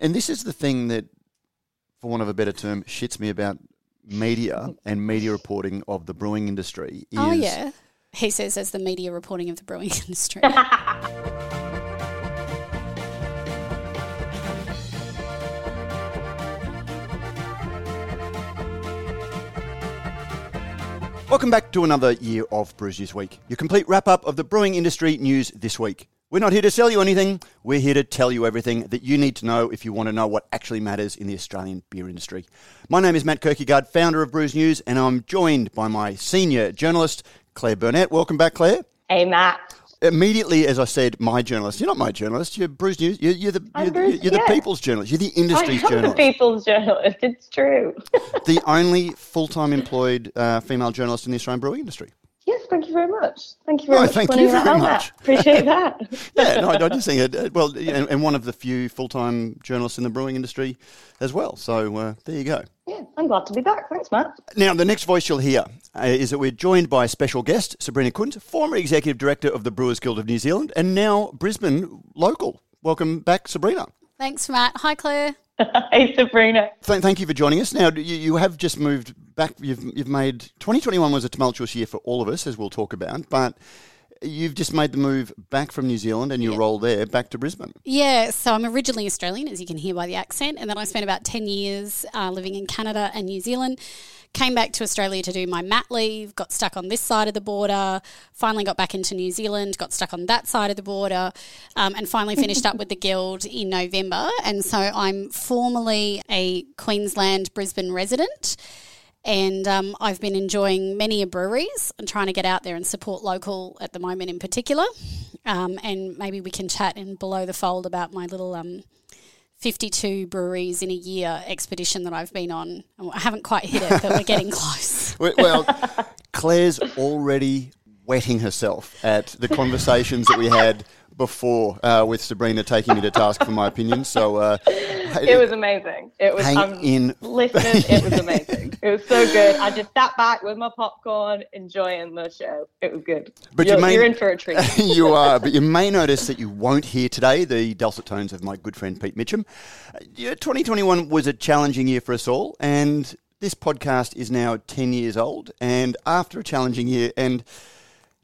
And this is the thing that, for want of a better term, shits me about media and media reporting of the brewing industry. Oh, is, Oh yeah, he says as the media reporting of the brewing industry. Welcome back to another year of Brews News Week, your complete wrap up of the brewing industry news this week. We're not here to sell you anything, we're here to tell you everything that you need to know if you want to know what actually matters in the Australian beer industry. My name is Matt Kirkegaard, founder of Brews News, and I'm joined by my senior journalist, Claire Burnett. Welcome back, Claire. Hey, Matt. Immediately, as I said, my journalist. You're not my journalist. You're Brews News. You're, you're the you're, Brews- you're the people's journalist. You're the industry's the journalist. people's journalist. It's true. the only full-time employed uh, female journalist in the Australian brewing industry. Yes, thank you very much. Thank you very No, much. thank you very much. Matt. Appreciate that. Yeah, no, I just think it. uh, Well, and, and one of the few full-time journalists in the brewing industry as well. So uh, there you go. yeah, I'm glad to be back. Thanks, Matt. Now, the next voice you'll hear uh, is that we're joined by a special guest, Sabrina Kunz, former executive director of the Brewers Guild of New Zealand, and now Brisbane local. Welcome back, Sabrina. Thanks, Matt. Hi, Claire. hey, Sabrina. Th- thank you for joining us. Now, you, you have just moved back. You've, you've made 2021 was a tumultuous year for all of us, as we'll talk about, but you've just made the move back from New Zealand and your role there back to Brisbane. Yeah, so I'm originally Australian, as you can hear by the accent, and then I spent about 10 years uh, living in Canada and New Zealand. Came back to Australia to do my mat leave, got stuck on this side of the border, finally got back into New Zealand, got stuck on that side of the border, um, and finally finished up with the Guild in November. And so I'm formally a Queensland Brisbane resident. And um, I've been enjoying many breweries and trying to get out there and support local at the moment in particular. Um, and maybe we can chat in below the fold about my little um, 52 breweries in a year expedition that I've been on. I haven't quite hit it, but we're getting close. Well- Well, Claire's already wetting herself at the conversations that we had before uh, with Sabrina taking me to task for my opinion. So uh, It was amazing. It was. Hang um, in. Listen, it was amazing. it was so good. I just sat back with my popcorn, enjoying the show. It was good. But you you're, may- you're in for a treat. you are, but you may notice that you won't hear today the dulcet tones of my good friend Pete Mitchell. Uh, yeah, 2021 was a challenging year for us all, and this podcast is now 10 years old. And after a challenging year, and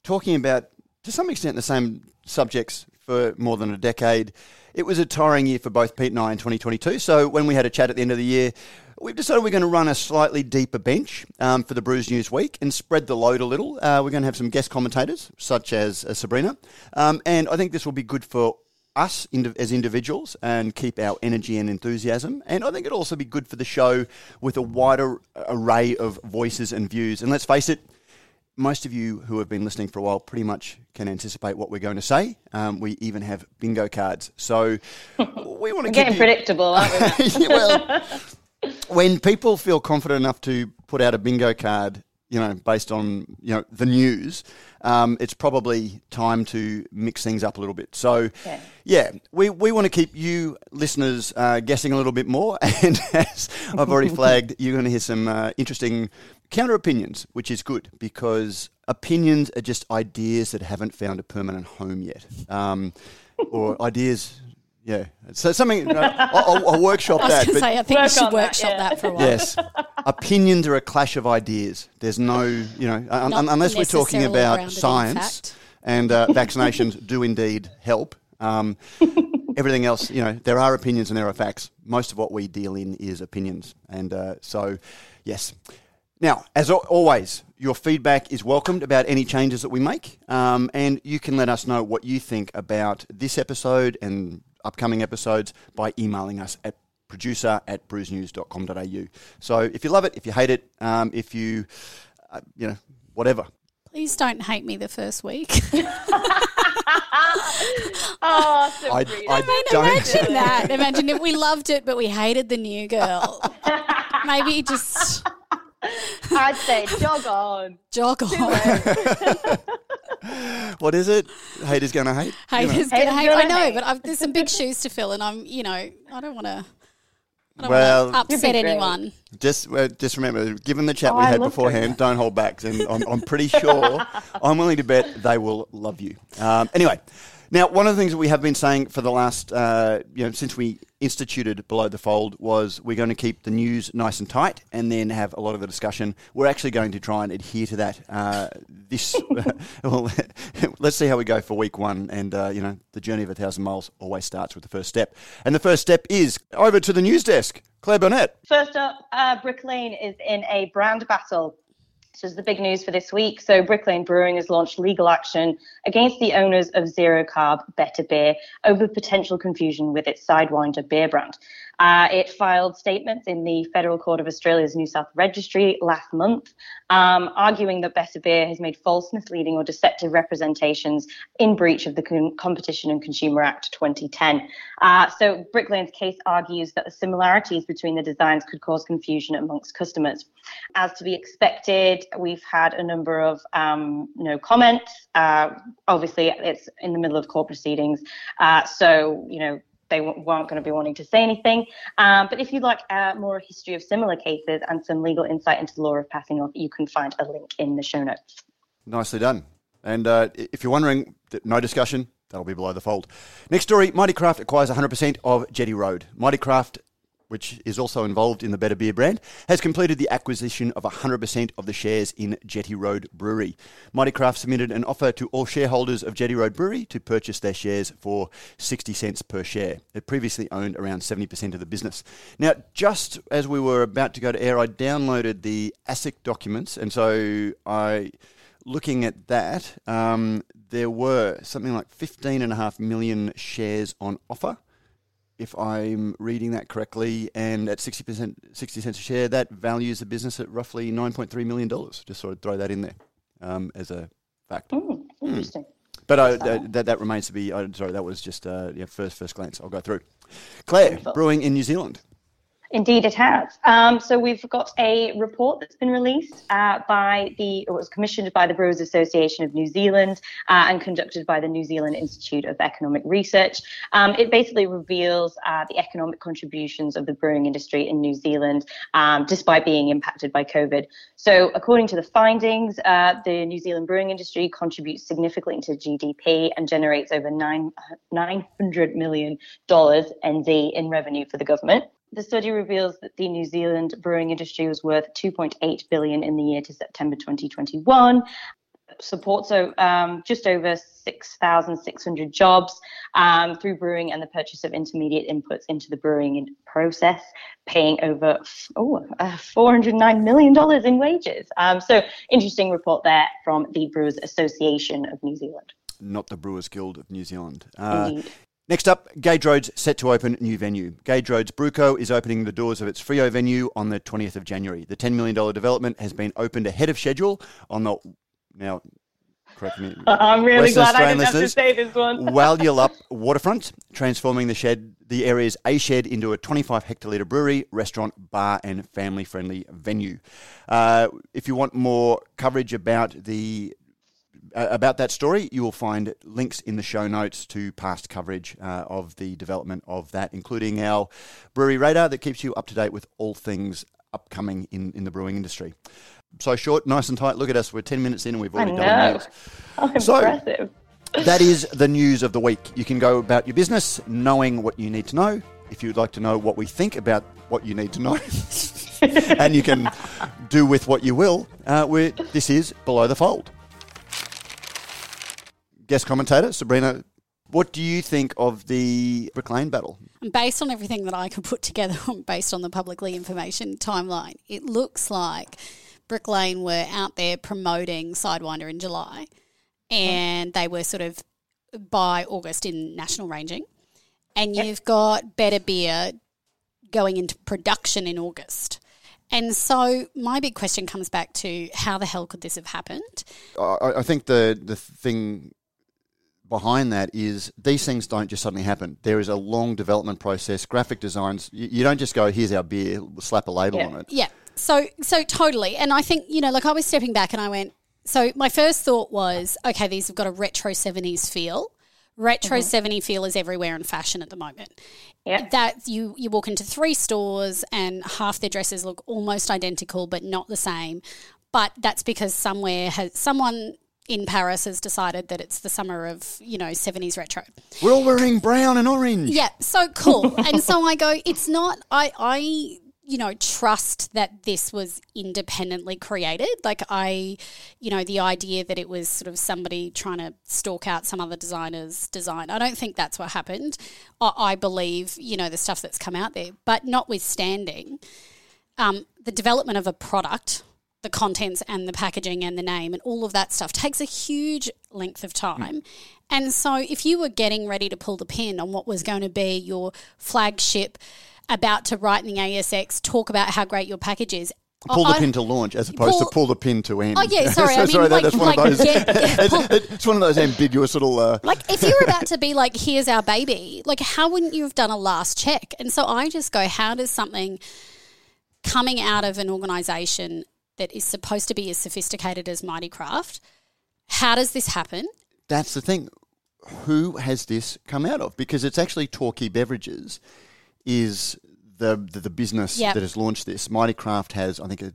talking about to some extent the same subjects for more than a decade, it was a tiring year for both Pete and I in 2022. So when we had a chat at the end of the year, we've decided we're going to run a slightly deeper bench um, for the Brews News Week and spread the load a little. Uh, we're going to have some guest commentators, such as uh, Sabrina, um, and I think this will be good for us as individuals and keep our energy and enthusiasm. And I think it'll also be good for the show with a wider array of voices and views. And let's face it, most of you who have been listening for a while pretty much can anticipate what we're going to say. Um, we even have bingo cards. So we want to We're you- predictable, aren't we? Yeah, well, when people feel confident enough to put out a bingo card, you know, based on you know the news, um, it's probably time to mix things up a little bit. So, Yeah. yeah, we, we want to keep you listeners uh, guessing a little bit more. And as I've already flagged, you're going to hear some uh, interesting counter opinions, which is good because opinions are just ideas that haven't found a permanent home yet, um, or ideas. Yeah, so something uh, I'll, I'll- I'll workshop I was that. going to but- say, I think we Work should on that, workshop yeah. that for a while. Yes. Opinions are a clash of ideas. There's no, you know, un- unless we're talking about science and uh, vaccinations do indeed help. Um, everything else, you know, there are opinions and there are facts. Most of what we deal in is opinions. And uh, so, yes. Now, as always, your feedback is welcomed about any changes that we make. Um, and you can let us know what you think about this episode and upcoming episodes by emailing us at producer at brewsnews.com.au. So if you love it, if you hate it, um, if you, uh, you know, whatever. Please don't hate me the first week. Oh, I, Sabrina. I don't. Imagine that. Imagine if we loved it, but we hated the new girl. Maybe just I'd say jog on. jog on. What is it? Haters gonna hate. You know. Haters gonna hate. gonna I know, hate. but I've, there's some big shoes to fill, and I'm, you know, I don't want to. I don't Well- want to upset anyone. Just, uh, just remember, given the chat Oh, we had beforehand, don't hold back, and I'm, I'm pretty sure, I'm willing to bet they will love you. Um, anyway, now one of the things that we have been saying for the last, uh, you know, since we instituted below the fold was we're going to keep the news nice and tight and then have a lot of the discussion. We're actually going to try and adhere to that. Uh, this, well, let's see how we go for week one. And, uh, you know, the journey of a thousand miles always starts with the first step. And the first step is over to the news desk. Claire Burnett. First up, uh, Brick Lane is in a brand battle. This is the big news for this week. So, Brick Lane Brewing has launched legal action against the owners of Zero Carb Better Beer over potential confusion with its Sidewinder beer brand. Uh, it filed statements in the Federal Court of Australia's New South Registry last month, um, arguing that Better Beer has made false, misleading, or deceptive representations in breach of the Competition and Consumer Act 2010. Uh, so, Brick Lane's case argues that the similarities between the designs could cause confusion amongst customers. As to be expected, we've had a number of um, know, comments. Uh, obviously, it's in the middle of court proceedings, uh, so you know they weren't going to be wanting to say anything. Um, but if you'd like uh, more history of similar cases and some legal insight into the law of passing off, you can find a link in the show notes. Nicely done. And uh, if you're wondering, no discussion, that'll be below the fold. Next story Mighty Craft acquires 100% of Jetty Road. Mighty Craft which is also involved in the Better Beer brand, has completed the acquisition of 100% of the shares in Jetty Road Brewery. Mighty Craft submitted an offer to all shareholders of Jetty Road Brewery to purchase their shares for 60 cents per share. It previously owned around 70% of the business. Now, just as we were about to go to air, I downloaded the ASIC documents, and so I looking at that, um, there were something like 15.5 million shares on offer if I'm reading that correctly, and at 60%, 60 cents a share, that values the business at roughly $9.3 million. Just sort of throw that in there um, as a fact. Mm, interesting. Mm. But uh, that, that, that remains to be. Uh, sorry, that was just uh, yeah, first first glance. I'll go through. Claire, Wonderful. brewing in New Zealand. Indeed, it has. Um, so we've got a report that's been released uh, by the, it was commissioned by the Brewers Association of New Zealand uh, and conducted by the New Zealand Institute of Economic Research. Um, it basically reveals uh, the economic contributions of the brewing industry in New Zealand, um, despite being impacted by COVID. So according to the findings, uh, the New Zealand brewing industry contributes significantly to GDP and generates over nine, $900 million NZ in revenue for the government. The study reveals that the New Zealand brewing industry was worth 2.8 billion in the year to September 2021. Supports so um, just over 6,600 jobs um, through brewing and the purchase of intermediate inputs into the brewing process, paying over oh, uh, $409 million in wages. Um, so, interesting report there from the Brewers Association of New Zealand. Not the Brewers Guild of New Zealand. Uh, Indeed. Next up, Gage Road's set to open new venue. Gage Roads Brewco is opening the doors of its Freo venue on the 20th of January. The $10 million development has been opened ahead of schedule on the now correct me. I'm really Western glad Australian I didn't have to say this one. Walyalup waterfront, transforming the shed, the area's A shed into a 25 hectolitre brewery, restaurant, bar, and family friendly venue. Uh, if you want more coverage about the uh, about that story, you will find links in the show notes to past coverage uh, of the development of that, including our brewery radar that keeps you up to date with all things upcoming in, in the brewing industry. So short, nice and tight. Look at us. We're 10 minutes in and we've already done news. Oh, so, impressive. that is the news of the week. You can go about your business knowing what you need to know. If you'd like to know what we think about what you need to know, and you can do with what you will, uh, this is Below the Fold guest commentator, Sabrina. What do you think of the Brick Lane battle? Based on everything that I could put together, based on the publicly information timeline, it looks like Brick Lane were out there promoting Sidewinder in July, and they were sort of by August in national ranging, and you've got Better Beer going into production in August. And so my big question comes back to how the hell could this have happened? I, I think the the thing behind that is these things don't just suddenly happen. There is a long development process. Graphic designs, you, you don't just go, "Here's our beer," slap a label yeah. on it. Yeah. So so totally. And I think you know, like I was stepping back and I went. So my first thought was, okay, these have got a retro seventies feel. Retro mm-hmm. 70 feel is everywhere in fashion at the moment. Yeah. That you you walk into three stores and half their dresses look almost identical but not the same. But that's because somewhere has someone in Paris has decided that it's the summer of, you know, 70s retro. We're all wearing brown and orange. Yeah, so cool. and so I go, it's not, I, I, you know, trust that this was independently created. Like, I, you know, the idea that it was sort of somebody trying to stalk out some other designer's design, I don't think that's what happened. I, I believe, you know, the stuff that's come out there. But notwithstanding, um, the development of a product, the contents and the packaging and the name and all of that stuff takes a huge length of time. And so, if you were getting ready to pull the pin on what was going to be your flagship, about to write in the ASX, talk about how great your package is. Pull the pin to launch as opposed Pull- to pull the pin to end. Oh, yeah, sorry, I mean, that- like- that's one like of those. pull- it's, it's one of those ambiguous little. Uh, Like if you were about to be like, here's our baby, like how wouldn't you have done a last check? And so I just go, how does something coming out of an organization that is supposed to be as sophisticated as Mighty Craft, how does this happen? that's the thing. Who has this come out of? Because it's actually Torquay Beverages is the the, the business Yep. that has launched this. Mighty Craft has, I think, a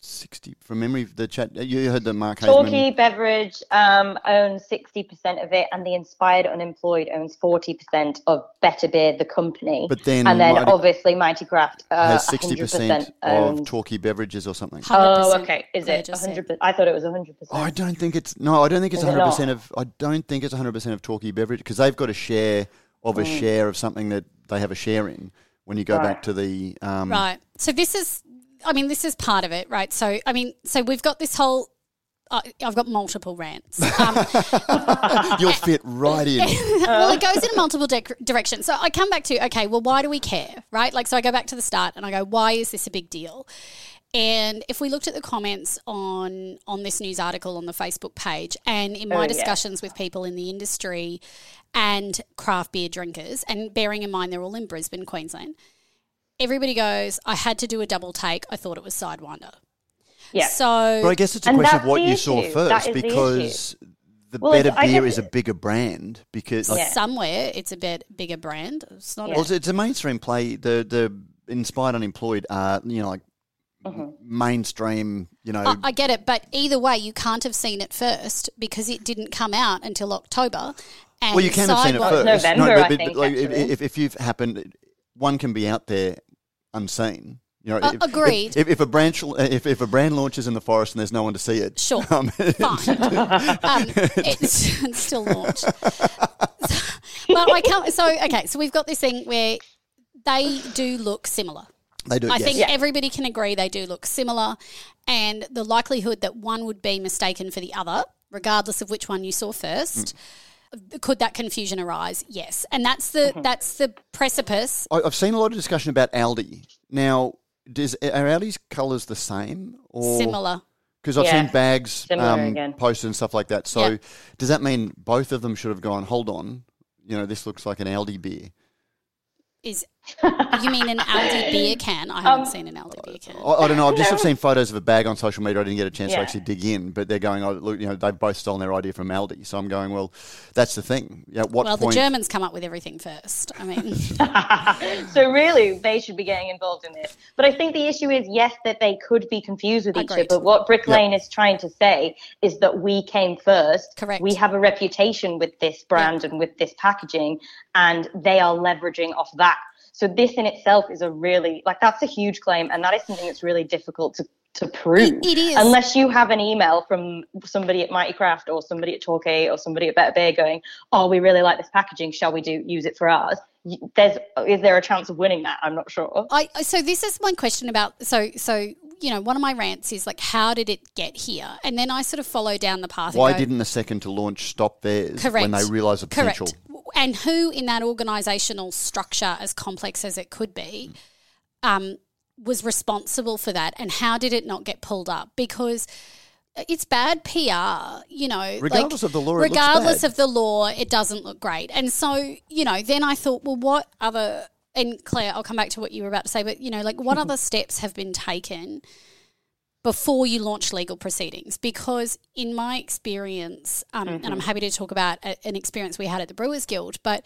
sixty from memory. The chat you heard that Mark Haysman. Torquay Beverage um, owns 60% of it, and the Inspired Unemployed owns 40% of Better Beer, the company. But then and then Mighty- obviously Mighty Craft uh, has sixty 100% of owned. Torquay Beverages or something. Oh, okay. Is it 100%? I thought it was 100%. Oh, I don't think it's no. I don't think it's Is hundred percent not? of. I don't think it's hundred percent of Torquay Beverage because they've got a share of a share of something that they have a share in. When you go Right. back to the um, Right. So this is, I mean, this is part of it, right? So, I mean, so we've got this whole, uh, I've got multiple rants. Um, you'll fit right in. well, it goes in multiple de- directions. So I come back to, okay, well, why do we care, right? Like, so I go back to the start and I go, why is this a big deal? And if we looked at the comments on on this news article on the Facebook page, and in my Oh, yeah. discussions with people in the industry and craft beer drinkers, and bearing in mind they're all in Brisbane, Queensland, everybody goes, "I had to do a double take. I thought it was Sidewinder." yeah. So But I guess it's a question of what you saw issue. That first is the because the Well, better beer is a bigger brand because like, Yeah. somewhere it's a bit bigger brand. It's not. Yeah. A, well, it's, it's a mainstream play. The the inspired unemployed are you know like mm-hmm. mainstream. You know, I, I get it, but either way, you can't have seen it first because it didn't come out until October. And well, you can have seen it Sidewalk- first. November, but, I think, like, if, if you've happened, one can be out there unseen. You know, Uh, if, agreed. If, if a branch, if, if a brand launches in the forest and there's no one to see it, Sure, um, fine. um, it's, it's still launched. but I can't. So okay, so we've got this thing where they do look similar. they do. I yes. think Yeah. everybody can agree they do look similar, and the likelihood that one would be mistaken for the other, regardless of which one you saw first, could that confusion arise? Yes, and that's the that's the precipice. I- I've seen a lot of discussion about Aldi. Now, does are Aldi's colours the same or Similar. Because I've Yeah. seen bags Similar um, posted and stuff like that. So, Yeah. does that mean both of them should have gone? Hold on, you know, this looks like an Aldi beer. Is you mean an Aldi beer can? I haven't um, seen an Aldi beer can. I, I don't know. I've just have seen photos of a bag on social media. I didn't get a chance to actually dig in, but they're going. Oh, look, you know, they've both stolen their idea from Aldi. So I'm going. Well, that's the thing. Yeah, at what Well, point? the Germans come up with everything first. I mean, so really, they should be getting involved in this. But I think the issue is, yes, that they could be confused with each other. But what Brick Yeah. Lane is trying to say is that we came first. Correct. We have a reputation with this brand and with this packaging, and they are leveraging off that. So this in itself is a really like that's a huge claim, and that is something that's really difficult to to prove. it is. Unless you have an email from somebody at Mighty Craft or somebody at Torquay or somebody at Better Beer going, "Oh, we really like this packaging. Shall we do use it for ours?" Y- There's is there a chance of winning that? I'm not sure. I so this is my question about so so you know one of my rants is like how did it get here, and then I sort of follow down the path. Why go, didn't the second to launch stop theirs when they realised the potential? Correct. And who in that organisational structure, as complex as it could be, um, was responsible for that, and how did it not get pulled up? Because it's bad PR, you know. Regardless like, of the law, it looks regardless bad. of the law, it doesn't look great. And so, you know, then I thought, well, what other? And Claire, I'll come back to what you were about to say, but you know, like what other steps have been taken before you launch legal proceedings? Because in my experience, um, and I'm happy to talk about a, an experience we had at the Brewers Guild, but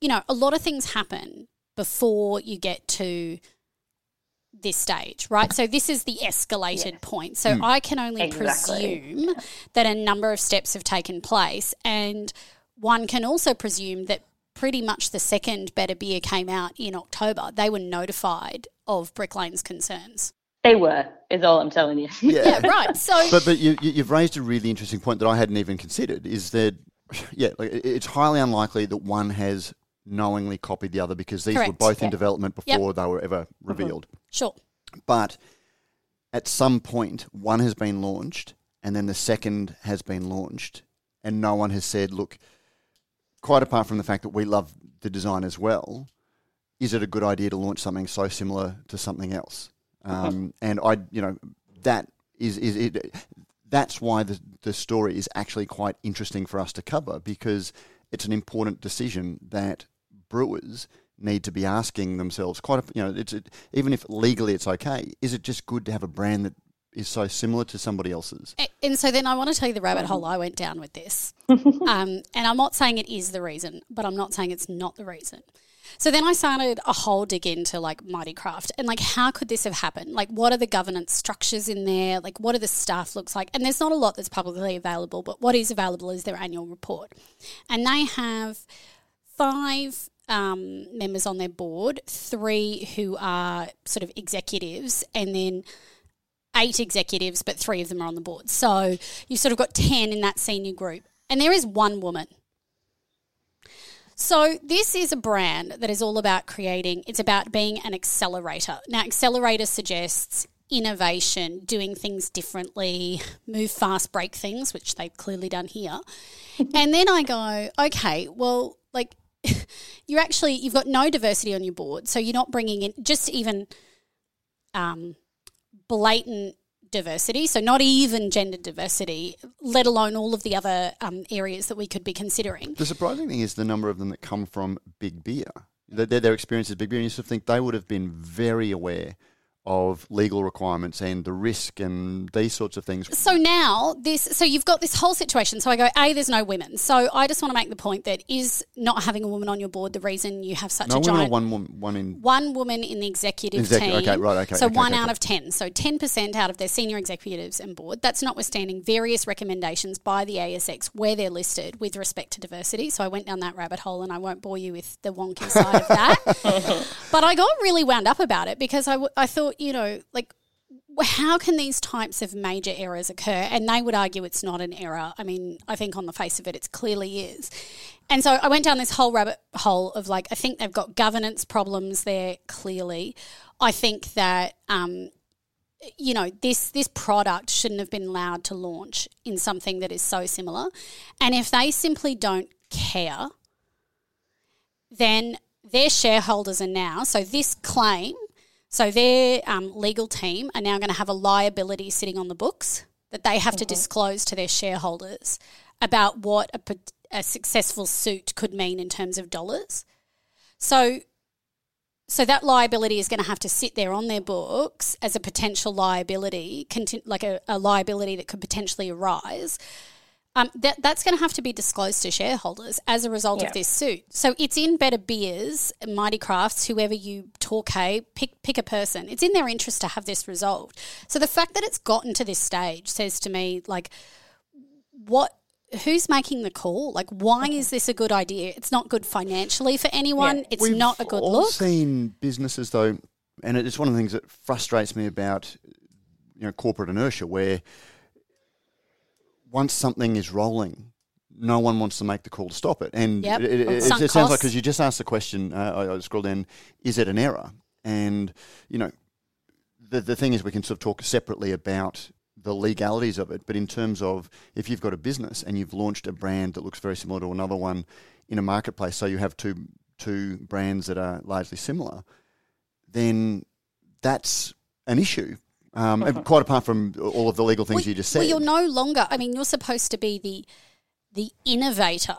you know, a lot of things happen before you get to this stage, right? So this is the escalated Yes. point. So hmm. I can only Exactly. presume that a number of steps have taken place, and one can also presume that pretty much the second Better Beer came out in October, they were notified of Brick Lane's concerns. They were, is all I'm telling you. Yeah, right. So But but you, you- you've raised a really interesting point that I hadn't even considered. Is that yeah, like, it's highly unlikely that one has knowingly copied the other because these were Correct. both in development Yep. before they were ever revealed. sure. But at some point, one has been launched, and then the second has been launched, and no one has said, "Look." Quite apart from the fact that we love the design as well, is it a good idea to launch something so similar to something else? Um, and I, you know, that is is it. That's why the the story is actually quite interesting for us to cover because it's an important decision that brewers need to be asking themselves. Quite, a, you know, it's it, even if legally it's okay, is it just good to have a brand that is so similar to somebody else's? A- And so then I want to tell you the rabbit hole I went down with this. um, and I'm not saying it is the reason, but I'm not saying it's not the reason. So then I started a whole dig into like Mighty Craft and like how could this have happened? Like what are the governance structures in there? Like what are the staff looks like? And there's not a lot that's publicly available, but what is available is their annual report. And they have five um, members on their board, three who are sort of executives, and then eight executives, but three of them are on the board. So you've sort of got 10 in that senior group. And there is one woman. So this is a brand that is all about creating, it's about being an accelerator. Now, accelerator suggests innovation, doing things differently, move fast, break things, which they've clearly done here. and then I go, okay, well, like you're actually you've got no diversity on your board, so you're not bringing in just even um, blatant diversity, so not even gender diversity, let alone all of the other um, areas that we could be considering. The surprising thing is the number of them that come from big beer. Their, their, their experience is big beer, and you sort of think they would have been very aware of legal requirements and the risk and these sorts of things. So now this, so you've got this whole situation. So I go, a, there's no women. So I just want to make the point that is not having a woman on your board the reason you have such No a giant one woman, one in. one woman in the executive Executive, team. okay, right, okay, So okay, one okay, out okay. of 10. So 10% out of their senior executives and board. That's notwithstanding various recommendations by the ASX where they're listed with respect to diversity. So I went down that rabbit hole and I won't bore you with the wonky side of that. but I got really wound up about it because I, w- I thought, you know, like, how can these types of major errors occur? And they would argue it's not an error. I mean, I think on the face of it, it clearly is. And so I went down this whole rabbit hole of like, I think they've got governance problems there clearly. I think that, um, you know, this this product shouldn't have been allowed to launch in something that is so similar. And if they simply don't care, then their shareholders are now. So this claim, so their um, legal team are now going to have a liability sitting on the books that they have to disclose to their shareholders about what a, a successful suit could mean in terms of dollars. So so that liability is going to have to sit there on their books as a potential liability, like a, a liability that could potentially arise. Um, that that's going to have to be disclosed to shareholders as a result Yeah. of this suit. So it's in Better Beers, Mighty Crafts, whoever you talk, hey, pick pick a person. It's in their interest to have this resolved. So the fact that it's gotten to this stage says to me, like, what? Who's making the call? Like, why is this a good idea? It's not good financially for anyone. Yeah. It's We've not a good all look. seen businesses though, and it's one of the things that frustrates me about you know corporate inertia, where once something is rolling, no one wants to make the call to stop it. And Yep. it, it- it- it sounds like because you just asked the question, uh, I, I scrolled down, is it an error? And you know, the the thing is, we can sort of talk separately about the legalities of it, but in terms of if you've got a business and you've launched a brand that looks very similar to another one in a marketplace, so you have two two brands that are largely similar, then that's an issue. Um, and quite apart from all of the legal things well, you just said. Well, you're no longer. I mean, you're supposed to be the the innovator,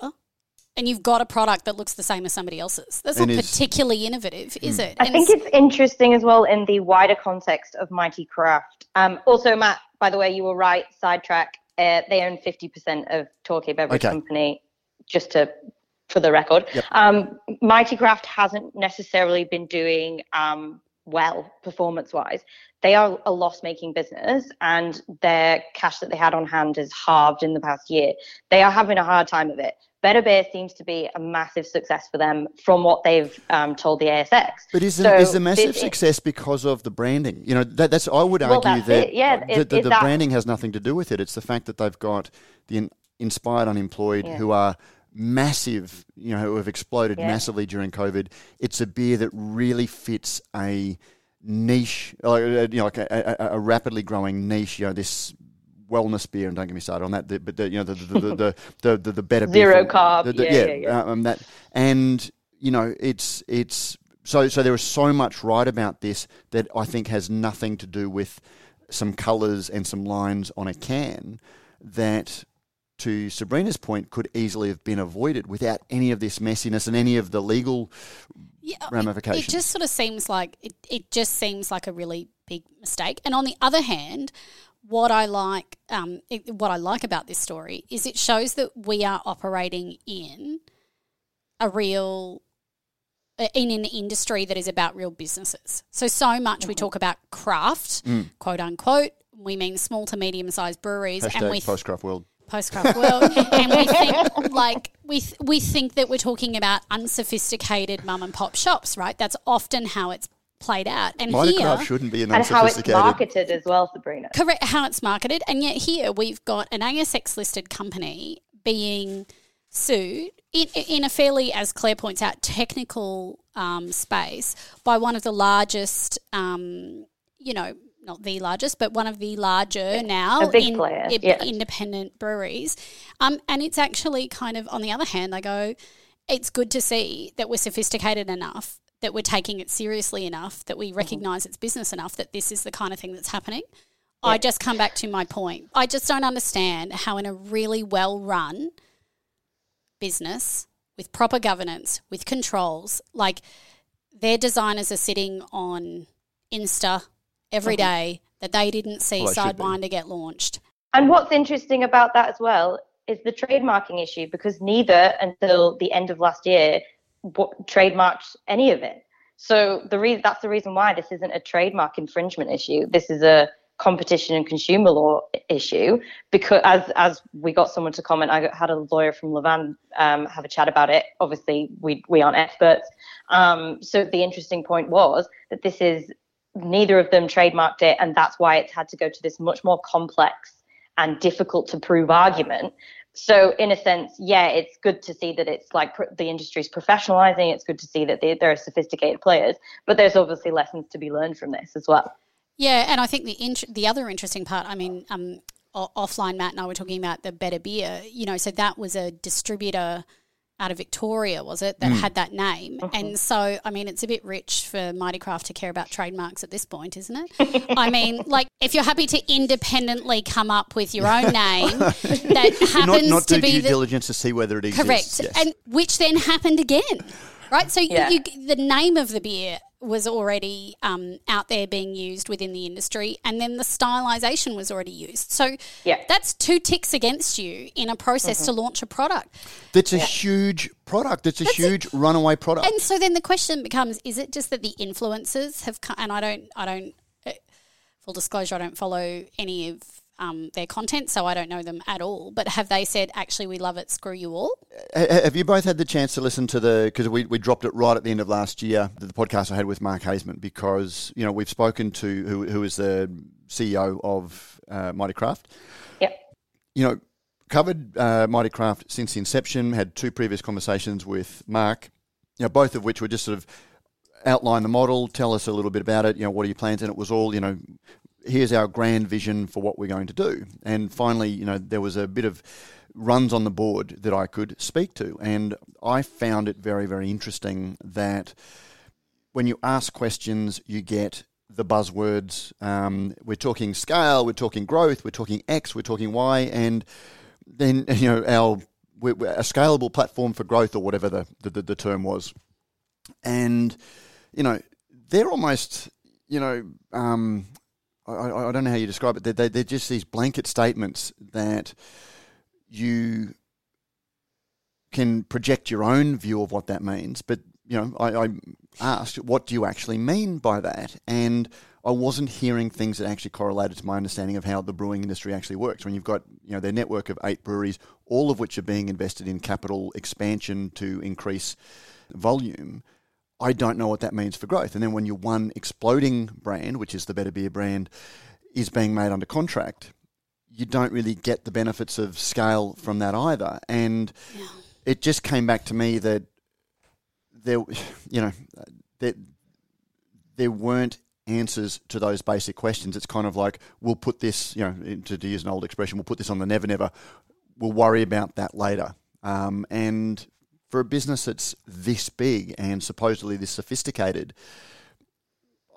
and you've got a product that looks the same as somebody else's. That's And not is- Hmm. particularly innovative, is it? I And think it's- it's interesting as well in the wider context of Mighty Craft. Um, also, Matt, by the way, you were right. Sidetrack. Uh, they own 50% of Torquay Beverage Okay. Company, just to for the record. Yep. Um, Mighty Craft hasn't necessarily been doing um, well performance wise. They are a loss making business and their cash that they had on hand is halved in the past year. They are having a hard time of it. Better Beer seems to be a massive success for them from what they've um, told the ASX. But is the, so is the massive this, success because of the branding? You know, that, that's I would argue well, that yeah, the, the, the branding has nothing to do with it. It's the fact that they've got the inspired unemployed yeah. who are massive, you know, who have exploded yeah. massively during COVID. It's a beer that really fits a niche, like, uh, you know, like a, a, a rapidly growing niche. You know, this wellness beer, and don't get me started on that. The, but the, you know, the the the the, the, the better zero beer carb, the, the, yeah, yeah, yeah. Um, that and you know, it's it's so so there is so much right about this that I think has nothing to do with some colours and some lines on a can that to Sabrina's point, could easily have been avoided without any of this messiness and any of the legal yeah, ramifications. It just sort of seems like it, it just seems like a really big mistake. And on the other hand, what I like, um, it, what I like about this story is it shows that we are operating in a real in an industry that is about real businesses. So so much mm-hmm. we talk about craft, mm. quote unquote. We mean small to medium sized breweries, Hashtag and we post craft world post craft world, and we think like we th- we think that we're talking about unsophisticated mum and pop shops, right? That's often how it's played out. And here, shouldn't be an and how it's marketed as well, Sabrina. Correct, how it's marketed, and yet here we've got an ASX listed company being sued in, in a fairly, as Claire points out, technical um, space by one of the largest, um, you know, not the largest, but one of the larger now in, yeah. independent breweries. Um, and it's actually kind of, on the other hand, I go, it's good to see that we're sophisticated enough that we're taking it seriously enough, that we mm-hmm. recognize mm-hmm. it's business enough, that this is the kind of thing that's happening. Yeah. I just come back to my point. I just don't understand how, in a really well run business with proper governance, with controls, like their designers are sitting on Insta every mm-hmm. that they didn't see well, Sidewinder get launched. And what's interesting about that as well is the trademarking issue because neither until the end of last year trademarked any of it. So the reason that's the reason why this isn't a trademark infringement issue. This is a competition and consumer law issue because as as we got someone to comment, I had a lawyer from Levan um, have a chat about it. Obviously, we we aren't experts. Um, so the interesting point was that this is neither of them trademarked it, and that's why it's had to go to this much more complex and difficult to prove argument. So in a sense yeah it's good to see that it's like pr- the industry's professionalizing it's good to see that they, there are sophisticated players but there's obviously lessons to be learned from this as well. Yeah and i think the int- the other interesting part i mean um, offline matt and i were talking about the better beer you know so that was a distributor out of Victoria, was it, that mm. had that name? Mm-hmm. And so, I mean, it's a bit rich for Mighty Craft to care about trademarks at this point, isn't it? I mean, like, if you're happy to independently come up with your own name that happens not, not to be due the, diligence to see whether it exists. Correct. Yes. And which then happened again. Right, so yeah. you, the name of the beer was already um, out there being used within the industry, and then the stylization was already used. So yeah. that's two ticks against you in a process mm-hmm. to launch a product. That's a yeah. huge product. It's a that's huge a, runaway product. And so then the question becomes: Is it just that the influencers have? Come, and I don't, I don't. Uh, full disclosure, I don't follow any of um, their content, so I don't know them at all. But have they said, actually, we love it, screw you all? Have you both had the chance to listen to the, because we, we dropped it right at the end of last year, the podcast I had with Mark Haysman, because, you know, we've spoken to who, who is the CEO of uh, Mighty Craft. Yep. You know, covered uh, Mighty Craft since the inception, had two previous conversations with Mark, you know, both of which were just sort of outline the model, tell us a little bit about it, you know, what are your plans? And it was all, you know, here's our grand vision for what we're going to do. And finally, you know, there was a bit of runs on the board that I could speak to. And I found it very, very interesting that when you ask questions, you get the buzzwords. Um, we're talking scale, we're talking growth, we're talking X, we're talking Y, and then you know our we're, a scalable platform for growth or whatever the, the, the term was. And you know they're almost you know um, I, I don't know how you describe it. They're, they're just these blanket statements that you can project your own view of what that means, but you know, I, I asked, what do you actually mean by that? And I wasn't hearing things that actually correlated to my understanding of how the brewing industry actually works. When you've got, you know, their network of eight breweries, all of which are being invested in capital expansion to increase volume, I don't know what that means for growth. And then when your one exploding brand, which is the Better Beer brand, is being made under contract, you don't really get the benefits of scale from that either. And yeah. it just came back to me that there, you know, that there weren't answers to those basic questions. It's kind of like we'll put this, you know, to, to use an old expression, we'll put this on the never never. We'll worry about that later. Um, and for a business that's this big and supposedly this sophisticated,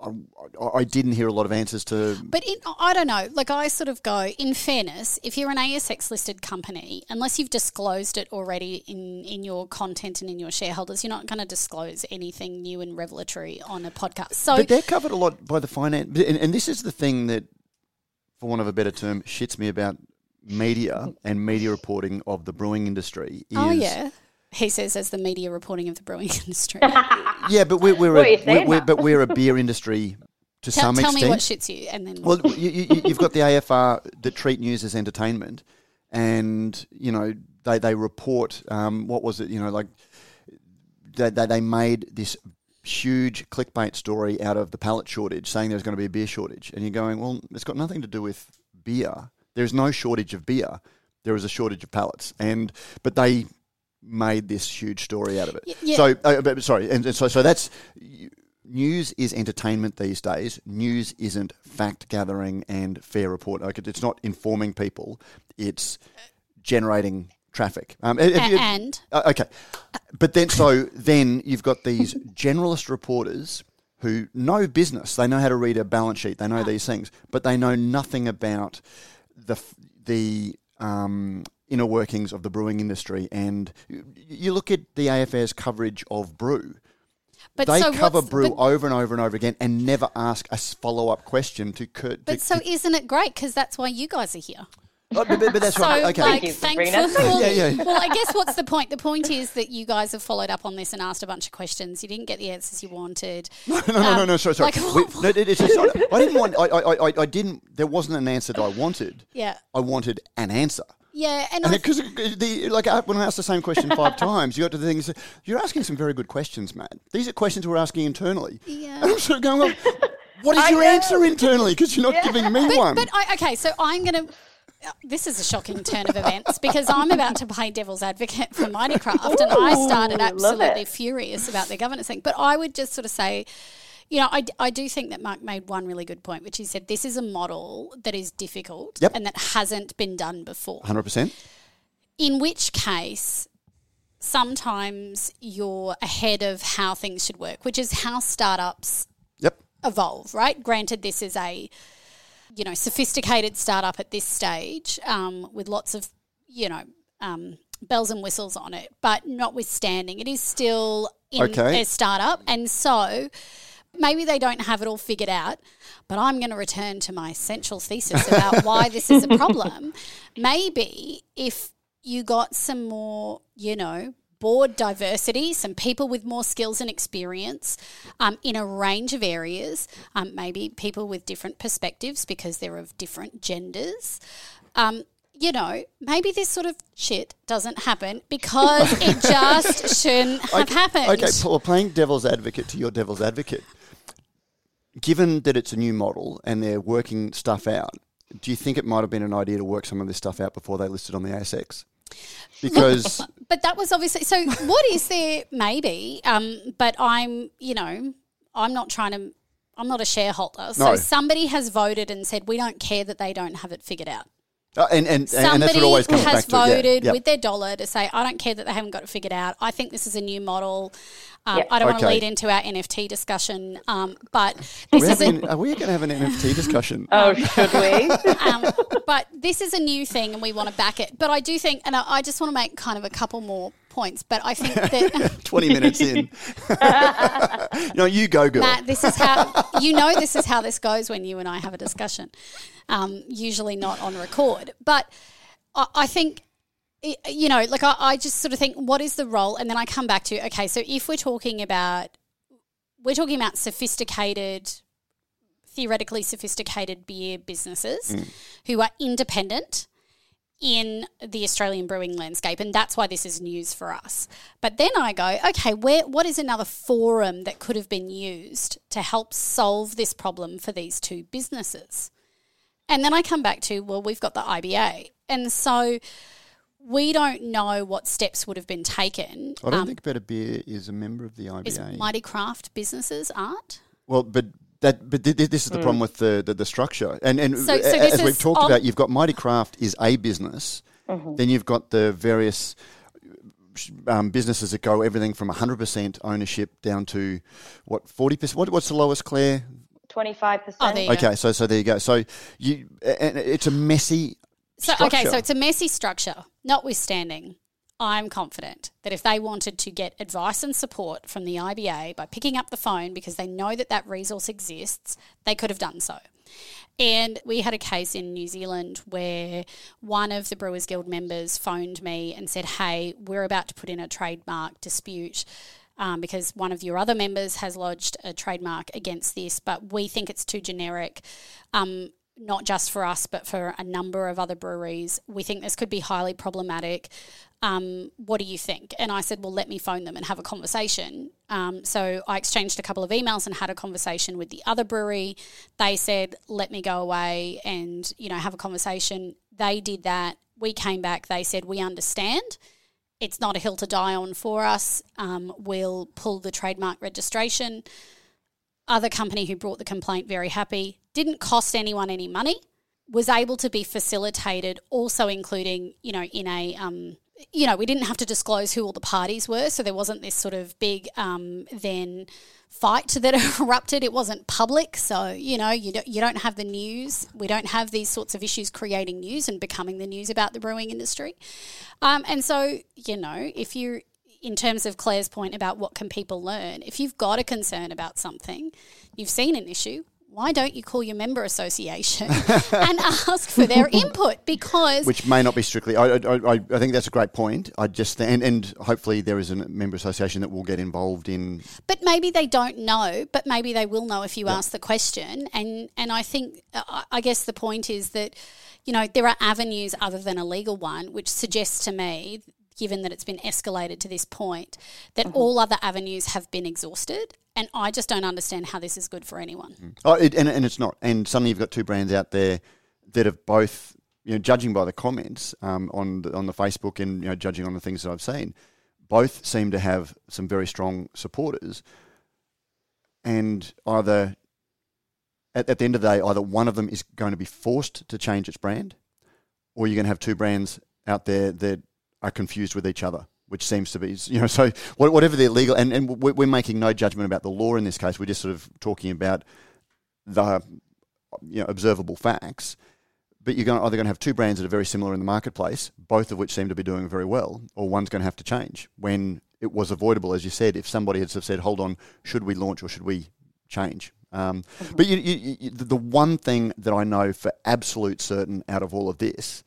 I, I, didn't hear a lot of answers to. But in, I don't know. Like I sort of go. In fairness, if you're an ASX listed company, unless you've disclosed it already in in your content and in your shareholders, you're not going to disclose anything new and revelatory on a podcast. So, but they're covered a lot by the finance, and, and this is the thing that, for want of a better term, shits me about media and media reporting of the brewing industry. oh yeah he says as the media reporting of the brewing industry. yeah, but we're, we're, a, we're, we're, but we're a beer industry to tell, some tell extent. Tell me what shits you, and then well, you, have got the AFR that treat news as entertainment, and you know they they report um, what was it? You know, like they, they, they made this huge clickbait story out of the pallet shortage, saying there's going to be a beer shortage, and you're going, well, it's got nothing to do with beer. There's no shortage of beer. There is a shortage of pallets, and but they made this huge story out of it. Yeah. So, uh, sorry, and, and so so that's news is entertainment these days. News isn't fact gathering and fair report. Like it's not informing people. It's generating traffic. Um, and uh, okay, but then so then you've got these generalist reporters who know business. They know how to read a balance sheet. They know ah. these things, but they know nothing about the the um, inner workings of the brewing industry. And you look at the AFR's coverage of brew. But they so cover brew over and over and over again and never ask a follow up question to Kurt. But so is isn't it great? Because that's why you guys are here. Oh, but, but, that's so, right. Okay. Like, thankfully, well, yeah, yeah. well, I guess what's the point? The point is that you guys have followed up on this and asked a bunch of questions. You didn't get the answers you wanted. No, no, um, no, no, no, Sorry, sorry. Like, we, no, it's, it's not, I didn't want. I, I, I, I didn't. There wasn't an answer that I wanted. Yeah. I wanted an answer. Yeah, and because the like when I asked the same question five times, you got to the things. You're asking some very good questions, Matt. These are questions we're asking internally. Yeah, and I'm sort of going, well, what is I your know. answer internally? Because you're not yeah. giving me but, one. But I, okay, so I'm going to uh, this is a shocking turn of events because I'm about to play devil's advocate for Mighty Craft, and I started absolutely furious about their governance thing. But I would just sort of say, you know, I, I do think that Mark made one really good point, which he said this is a model that is difficult yep. and that hasn't been done before. 100%. In which case, sometimes you're ahead of how things should work, which is how startups yep. evolve, right? Granted, this is a you know sophisticated startup at this stage um, with lots of you know um, bells and whistles on it, but notwithstanding, it is still in okay. a startup, and so maybe they don't have it all figured out, but I'm going to return to my central thesis about why this is a problem. Maybe if you got some more, you know, board diversity, some people with more skills and experience um, in a range of areas, um, maybe people with different perspectives because they're of different genders. Um, you know, maybe this sort of shit doesn't happen because it just shouldn't have okay, happened. Okay, Paul, playing devil's advocate to your devil's advocate given that it's a new model and they're working stuff out, do you think it might have been an idea to work some of this stuff out before they listed on the ASX? Because, but that was obviously so. What is there? Maybe, um, but I'm, you know, I'm not trying to. I'm not a shareholder, so no. somebody has voted and said we don't care that they don't have it figured out. Uh, and, and, Somebody and that's what always comes has voted it, yeah. with their dollar to say, I don't care that they haven't got it figured out. I think this is a new model. Um, I don't okay. want to lead into our NFT discussion, um, but this is a, are we going to have an NFT discussion? oh, should we? um, but this is a new thing, and we want to back it. But I do think, and I, I just want to make kind of a couple more points, but I think that 20 minutes in. no, you go, girl. Matt, this is how you know this is how this goes when you and I have a discussion. Um, usually not on record, but I, I think you know, like I, I just sort of think, what is the role? And then I come back to, okay, so if we're talking about, we're talking about sophisticated, theoretically sophisticated beer businesses mm. who are independent in the Australian brewing landscape, and that's why this is news for us. But then I go, okay, where what is another forum that could have been used to help solve this problem for these two businesses? And then I come back to, well, we've got the IBA. And so we don't know what steps would have been taken. I don't um, think Better Beer is a member of the IBA. Is Mighty Craft businesses aren't? Well, but that, but this is the mm. problem with the, the, the, structure. And, and so, so as we've talked on- about, you've got Mighty Craft is a business. Mm-hmm. Then you've got the various um, businesses that go everything from 100% ownership down to what 40%. What, what's the lowest, Claire? 25%. Oh, okay, so so there you go. So you and it's a messy so structure. okay, so it's a messy structure. Notwithstanding, I'm confident that if they wanted to get advice and support from the IBA by picking up the phone because they know that that resource exists, they could have done so. And we had a case in New Zealand where one of the Brewers Guild members phoned me and said, Hey, we're about to put in a trademark dispute. Um, because one of your other members has lodged a trademark against this, but we think it's too generic. Um, not just for us, but for a number of other breweries. We think this could be highly problematic. Um, what do you think? And I said, well, let me phone them and have a conversation. Um, so I exchanged a couple of emails and had a conversation with the other brewery. They said, let me go away and, you know, have a conversation. They did that. We came back. They said, we understand. It's not a hill to die on for us. Um, we'll pull the trademark registration. Other company who brought the complaint, very happy. Didn't cost anyone any money. Was able to be facilitated, also including, you know, in a um, you know, we didn't have to disclose who all the parties were, so there wasn't this sort of big um, then fight that erupted. It wasn't public, so you know, you don't, you don't have the news. We don't have these sorts of issues creating news and becoming the news about the brewing industry. Um, and so, you know, if you in terms of Claire's point about what can people learn, if you've got a concern about something, you've seen an issue, why don't you call your member association and ask for their input? Because which may not be strictly. I, I, I think that's a great point. I just and, and hopefully there is a member association that will get involved in. But maybe they don't know. But maybe they will know if you yeah. ask the question. And and I think I guess the point is that you know there are avenues other than a legal one, which suggests to me given that it's been escalated to this point, that mm-hmm. all other avenues have been exhausted. And I just don't understand how this is good for anyone. Mm. Oh, it, and, and it's not. And suddenly you've got two brands out there that have both, you know, judging by the comments um, on the, on the Facebook and you know, judging on the things that I've seen, both seem to have some very strong supporters. And either at, at the end of the day, either one of them is going to be forced to change its brand, or you're going to have two brands out there that are confused with each other, which seems to be, you know, so whatever they're legal, and, and we're making no judgment about the law in this case. We're just sort of talking about the you know, observable facts. But you're going to, either going to have two brands that are very similar in the marketplace, both of which seem to be doing very well, or one's going to have to change when it was avoidable, as you said. If somebody had said, "Hold on, should we launch or should we change?" Um, mm-hmm. But you, you, you, the one thing that I know for absolute certain out of all of this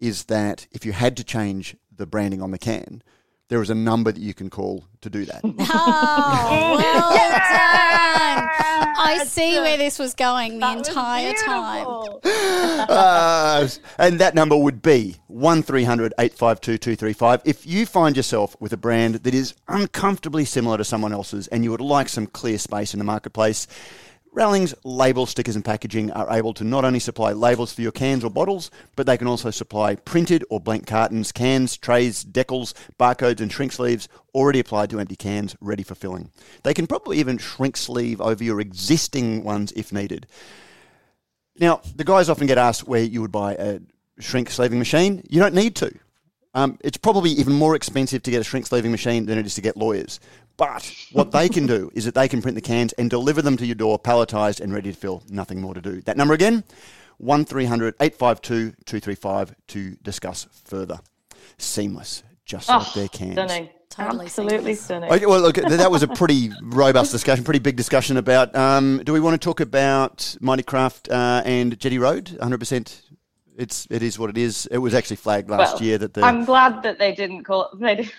is that if you had to change the branding on the can, there is a number that you can call to do that. Oh, well done. I see where this was going the entire time. uh, and that number would be 1300 852 235. If you find yourself with a brand that is uncomfortably similar to someone else's and you would like some clear space in the marketplace, Rallings label stickers and packaging are able to not only supply labels for your cans or bottles, but they can also supply printed or blank cartons, cans, trays, decals, barcodes, and shrink sleeves already applied to empty cans ready for filling. They can probably even shrink sleeve over your existing ones if needed. Now, the guys often get asked where you would buy a shrink sleeving machine. You don't need to. Um, it's probably even more expensive to get a shrink sleeving machine than it is to get lawyers. But what they can do is that they can print the cans and deliver them to your door, palletized and ready to fill. Nothing more to do. That number again, 1300 852 235 to discuss further. Seamless, just oh, like their cans. Stunning. Totally Absolutely stunning. Okay, well, look, that was a pretty robust discussion, pretty big discussion about. Um, do we want to talk about Mighty Craft uh, and Jetty Road? 100% it's it is what it is. It was actually flagged last Well, year that the I'm glad that they didn't call they did-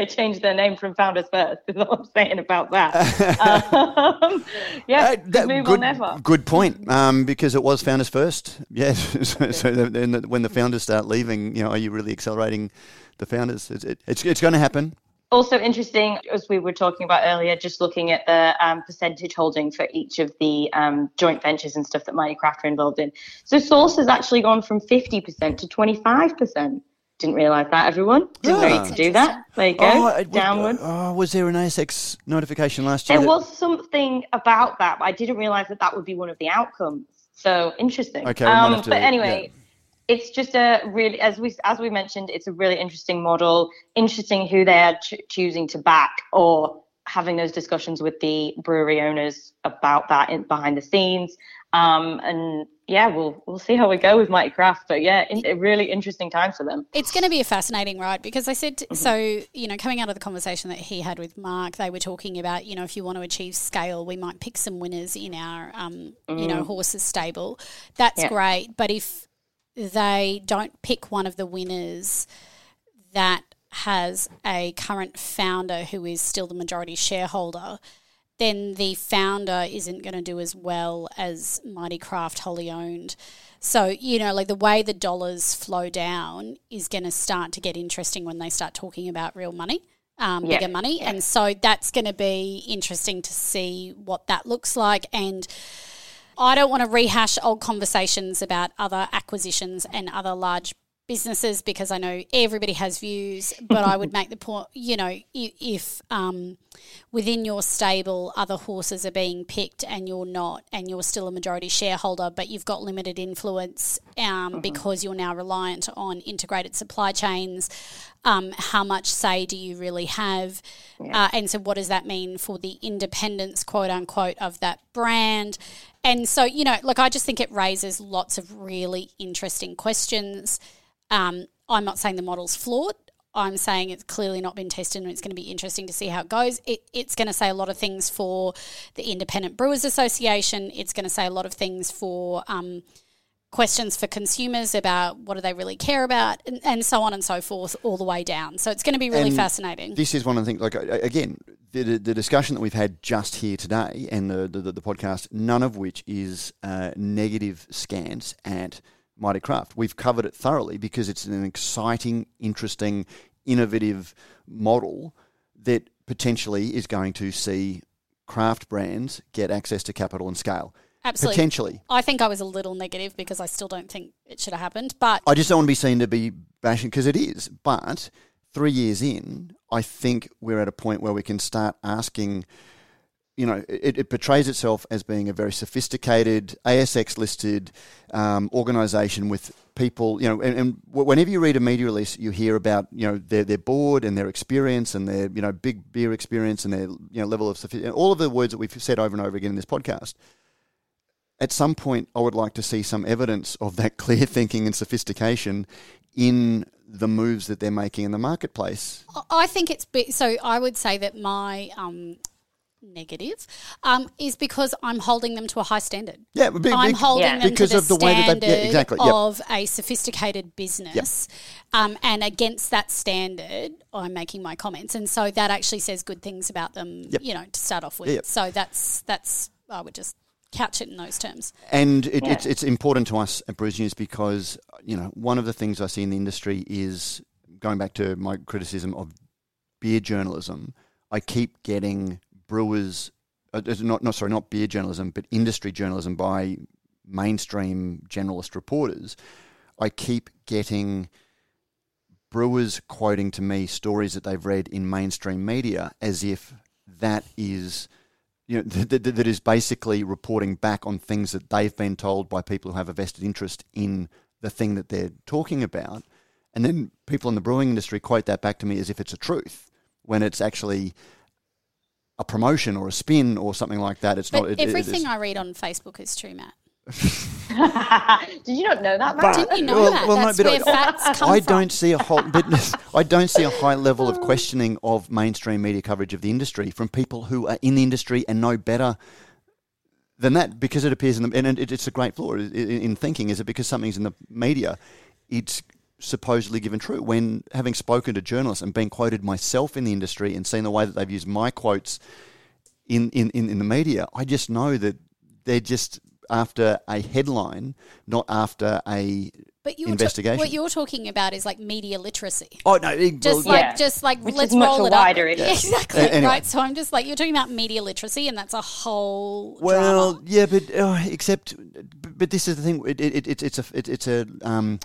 they changed their name from Founders First. Is all I'm saying about that. um, yeah, Uh, that- move good, on ever. good point. Um, because it was founders first. Yeah. so, so then the- when the founders start leaving, you know, are you really accelerating the founders? It's it, it's, it's going to happen. Also interesting, as we were talking about earlier, just looking at the um, percentage holding for each of the um, joint ventures and stuff that Mighty Craft are involved in. So Source has actually gone from 50% to 25%. Didn't realise that, everyone. Didn't know Ah. you could do that. There you go. Oh, Downward. Oh, was there an ASX notification last year? There that- was something about that, but I didn't realise that that would be one of the outcomes. So interesting. Okay, um, have to- but anyway, it's just a really, as we as we mentioned, it's a really interesting model. Interesting who they are ch- choosing to back or having those discussions with the brewery owners about that in, behind the scenes. Um, and yeah, we'll we'll see how we go with Mighty Craft. But yeah, in, a really interesting time for them. It's going to be a fascinating ride because I said, Mm-hmm. so, you know, coming out of the conversation that he had with Mark, they were talking about, you know, if you want to achieve scale, we might pick some winners in our, um, you know, horses stable. That's Mm. Yeah. great. But if they don't pick one of the winners that has a current founder who is still the majority shareholder, then the founder isn't going to do as well as Mighty Craft wholly owned. So, you know, like the way the dollars flow down is going to start to get interesting when they start talking about real money, um, Yeah. bigger money. And so that's going to be interesting to see what that looks like. And I don't want to rehash old conversations about other acquisitions and other large businesses because I know everybody has views, but I would make the point, you know, if um, within your stable other horses are being picked and you're not, and you're still a majority shareholder, but you've got limited influence um, because you're now reliant on integrated supply chains, um, how much say do you really have? Uh, and so, what does that mean for the independence, quote unquote, of that brand? And so, you know, look, I just think it raises lots of really interesting questions. Um, I'm not saying the model's flawed. I'm saying it's clearly not been tested and it's going to be interesting to see how it goes. It, it's going to say a lot of things for the Independent Brewers Association. It's going to say a lot of things for um, questions for consumers about what do they really care about and, and so on and so forth all the way down. So it's going to be really And fascinating. This is one of the things. Like again, the, the the discussion that we've had just here today and the the, the podcast, none of which is uh, negative scans at Mighty Craft. We've covered it thoroughly because it's an exciting, interesting, innovative model that potentially is going to see craft brands get access to capital and scale. Absolutely. Potentially. I think I was a little negative because I still don't think it should have happened. But I just don't want to be seen to be bashing because it is. But three years in, I think we're at a point where we can start asking. You know, it, it portrays itself as being a very sophisticated ASX listed um, organisation with people. You know, and, and whenever you read a media release, you hear about you know their their board and their experience and their you know big beer experience and their you know level of sophi- all of the words that we've said over and over again in this podcast at some point, I would like to see some evidence of that clear thinking and sophistication in the moves that they're making in the marketplace. I think it's be- so. I would say that my um, negative um, is because I'm holding them to a high standard. Yeah, big, I'm holding Yeah. them because to the of the way that standard they- yeah, exactly, yep. of a sophisticated business, um, and against that standard, I'm making my comments, and so that actually says good things about them. Yep. You know, to start off with. Yep. So that's that's I would just couch it in those terms. And it, Yeah. it's it's important to us at Brews News because you know one of the things I see in the industry is going back to my criticism of beer journalism. I keep getting brewers, uh, uh, not not sorry, not beer journalism, but industry journalism by mainstream generalist reporters. I keep getting brewers quoting to me stories that they've read in mainstream media as if that is you know, that, is basically reporting back on things that they've been told by people who have a vested interest in the thing that they're talking about. And then people in the brewing industry quote that back to me as if it's a truth when it's actually a promotion or a spin or something like that. It's But not. it- it everything is- I read on Facebook is true, Matt. Did you not know that? Matt? Didn't you know Well- that? well, no, That's but where I- facts come I from. don't see a whole, but I don't see a high level of questioning of mainstream media coverage of the industry from people who are in the industry and know better than that because it appears in the and it, it's a great flaw in, in thinking. Is it because something's in the media? It's supposedly given true. When having spoken to journalists and been quoted myself in the industry and seen the way that they've used my quotes in, in, in, in the media, I just know that they're just after a headline, not after a But you're investigation. what you're talking about is like media literacy. oh no, it- Just well, like, Yeah. just like, Which let's is much roll it wider up. issue. Yeah, exactly. A- anyway. Right. So I'm just like, you're talking about media literacy, and that's a whole Well, drama. yeah, but uh, except, but this is the thing. It, it, it, it's a it, it's a um,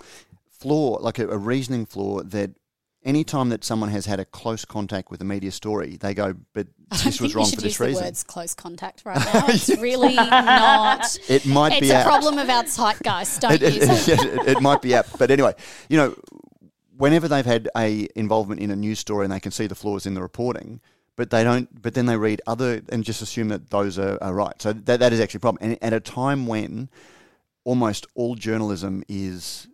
flaw, like a, a reasoning flaw that. Any time that someone has had a close contact with a media story, they go, "But this was wrong for this reason." the words close contact right now. It's really not. It might It's be a apt. problem of our zeitgeist. Don't It, it- use it. it- it might be apt, but anyway, you know, whenever they've had a involvement in a news story and they can see the flaws in the reporting, but they don't, but then they read other and just assume that those are, are right. So that that is actually a problem. And at a time when almost all journalism is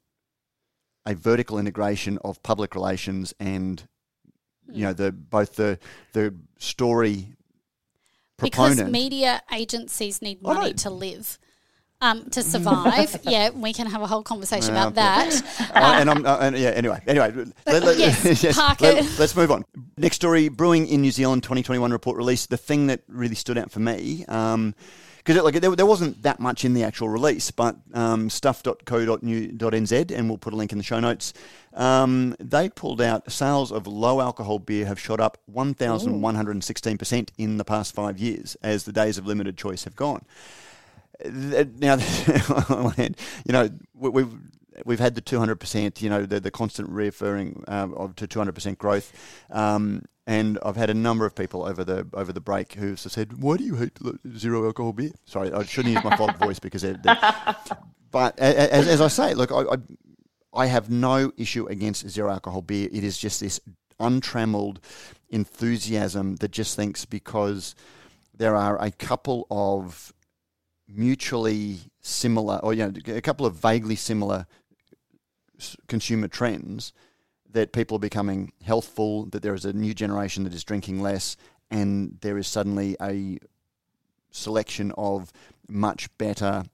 a vertical integration of public relations and you know the both the the story because media agencies need Oh, money to live. Um, to survive, yeah, we can have a whole conversation Yeah, about that. Uh, and I'm, uh, and yeah. Anyway, anyway, let, let, Yes, park it. us move on. Next story: Brewing in New Zealand 2021 report released. The thing that really stood out for me, because like there, there wasn't that much in the actual release, but um, stuff.co.nz, and we'll put a link in the show notes. Um, they pulled out sales of low alcohol beer have shot up 1,116 percent in the past five years as the days of limited choice have gone now, you know, we- we've we've had the two hundred percent, you know, the, the constant referring um, of to two hundred percent growth, um, and I've had a number of people over the over the break who've said, "Why do you hate zero alcohol beer?" Sorry, I shouldn't use my fog voice because, they're, they're- but as, as I say, look, I, I I have no issue against zero alcohol beer. It is just this untrammeled enthusiasm that just thinks because there are a couple of mutually similar, or you know, a couple of vaguely similar consumer trends that people are becoming healthful, that there is a new generation that is drinking less, and there is suddenly a selection of much better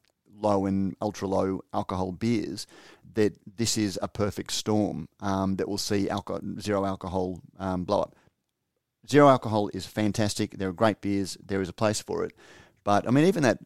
low and ultra low alcohol beers. That this is a perfect storm um, that will see alcohol, zero alcohol um, blow up. Zero alcohol is fantastic. There are great beers. There is a place for it. But I mean, even that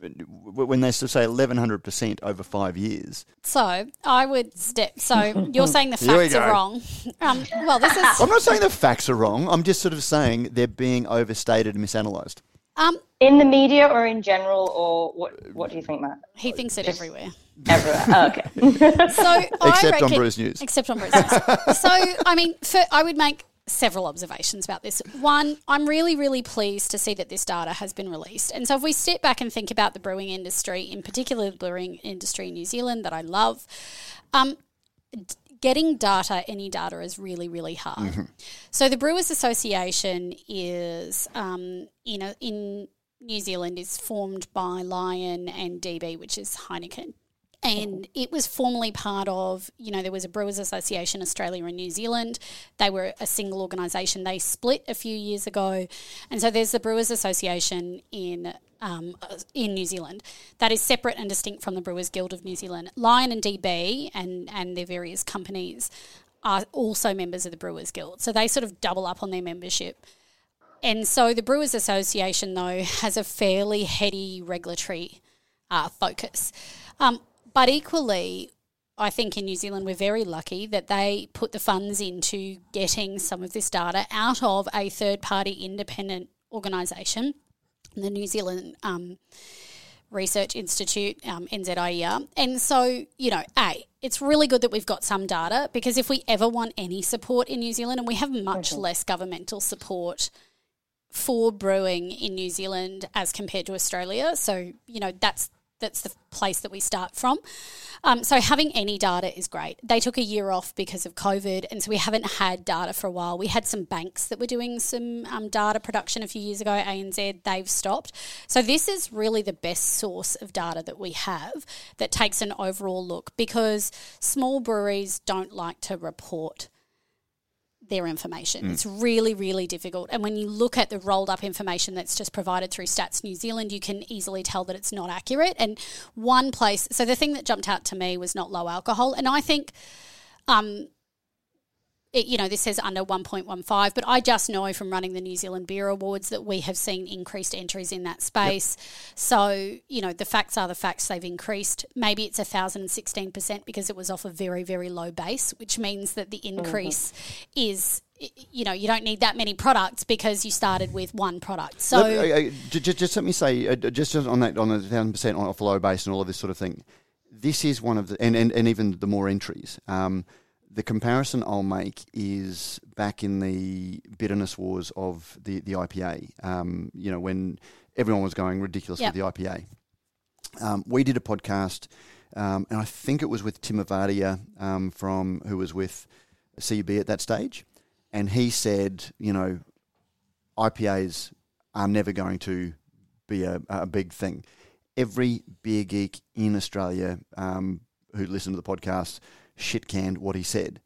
when they sort say eleven hundred percent over five years, So I would step. So you're saying the facts are wrong. Um, well, this is I'm not saying the facts are wrong. I'm just sort of saying they're being overstated and misanalyzed. um, In the media or in general, or what? What do you think, Matt? he thinks it everywhere. Everywhere. Oh, okay. So I Except on Brews News. Except on Brews News. so I mean, for, I would make several observations about this. One, I'm really, really pleased to see that this data has been released. And so if we step back and think about the brewing industry, in particular the brewing industry in New Zealand that I love, um, d- getting data, any data, is really, really hard. So the Brewers Association is um, in a, in New Zealand is formed by Lion and DB, which is Heineken. And it was formerly part of, you know, there was a Brewers Association Australia and New Zealand. They were a single organisation. They split a few years ago. And so there's the Brewers Association in um, uh, in New Zealand that is separate and distinct from the Brewers Guild of New Zealand. Lion and DB and, and their various companies are also members of the Brewers Guild. So they sort of double up on their membership. And so the Brewers Association, though, has a fairly heady regulatory uh, focus. Um, but equally, I think in New Zealand, we're very lucky that they put the funds into getting some of this data out of a third party independent organisation, the New Zealand um, Research Institute, um, NZIER. And so, you know, A, it's really good that we've got some data because if we ever want any support in New Zealand, and we have much less governmental support for brewing in New Zealand as compared to Australia. So, you know, that's that's the place that we start from. Um, so having any data is great. They took a year off because of COVID, and so we haven't had data for a while. We had some banks that were doing some um, data production a few years ago. ANZ they've stopped. So this is really the best source of data that we have that takes an overall look because small breweries don't like to report their information. It's really, really difficult. And when you look at the rolled up information that's just provided through Stats New Zealand, you can easily tell that it's not accurate. And one place, so the thing that jumped out to me was not low alcohol. And I think, um, it, you know, this says under 1.15, but I just know from running the New Zealand Beer Awards that we have seen increased entries in that space. So, you know, the facts are the facts, they've increased. Maybe it's 1,016% because it was off a very, very low base, which means that the increase is. You know, you don't need that many products because you started with one product. So, Look, uh, uh, ju- ju- just, let me say, uh, just on that, on the thousand percent off a low base and all of this sort of thing. This is one of the, and, and, and even the more entries. Um, the comparison I'll make is back in the bitterness wars of the the IPA. Um, you know, when everyone was going ridiculous Yep. with the IPA. Um, we did a podcast, um, and I think it was with Tim Avadia um, from who was with CUB at that stage, and he said, you know, IPAs are never going to be a, a big thing. Every beer geek in Australia um, who listened to the podcast shit canned what he said.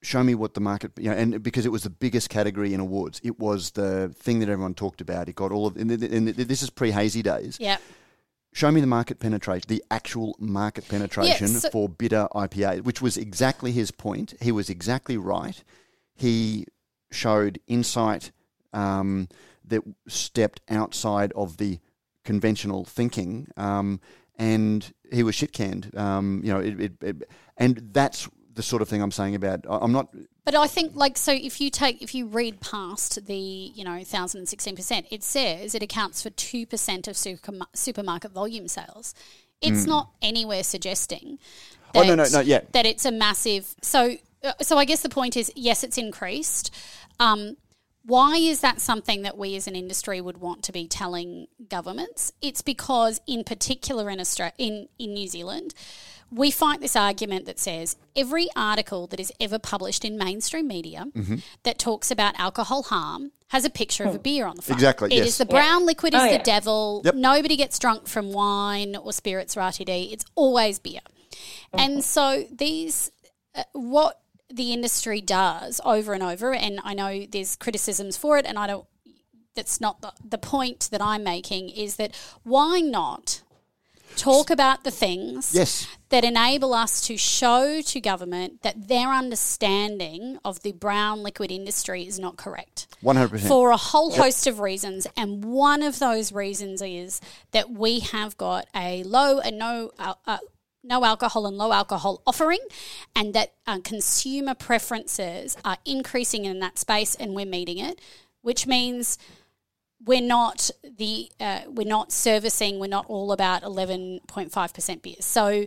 Show me what the market, you know, and because it was the biggest category in awards, it was the thing that everyone talked about. It got all of, and, and th- this is pre hazy days. yeah. Show me the market penetration, the actual market penetration so- for bitter IPA, which was exactly his point. He was exactly right. He showed insight um, that stepped outside of the conventional thinking, um, and he was shit canned. Um, you know, it, it, it, and that's the sort of thing I'm saying about. I- I'm not. But I think, like, so if you take, if you read past the, you know, 1,016%, it says it accounts for 2% of superma- supermarket volume sales. It's not anywhere suggesting Hmm. Oh, no, no, no, yeah. that it's a massive. So, uh, so I guess the point is, yes, it's increased. Um, why is that something that we as an industry would want to be telling governments? It's because, in particular, in Australia, in, in New Zealand, we fight this argument that says every article that is ever published in mainstream media Mm-hmm. that talks about alcohol harm has a picture of a beer on the front. Exactly, It yes. is the brown liquid is Oh, the yeah. devil. Yep. Nobody gets drunk from wine or spirits or RTD. It's always beer. And so these, uh, what the industry does over and over, and I know there's criticisms for it, and I don't. That's not the, the point that I'm making. Is that why not talk about the things Yes. that enable us to show to government that their understanding of the brown liquid industry is not correct 100%. for a whole host of reasons. And one of those reasons is that we have got a low and no. Uh, uh, no alcohol and low alcohol offering, and that uh, consumer preferences are increasing in that space, and we're meeting it, which means we're not the uh, we're not servicing. We're not all about eleven point five percent beers. So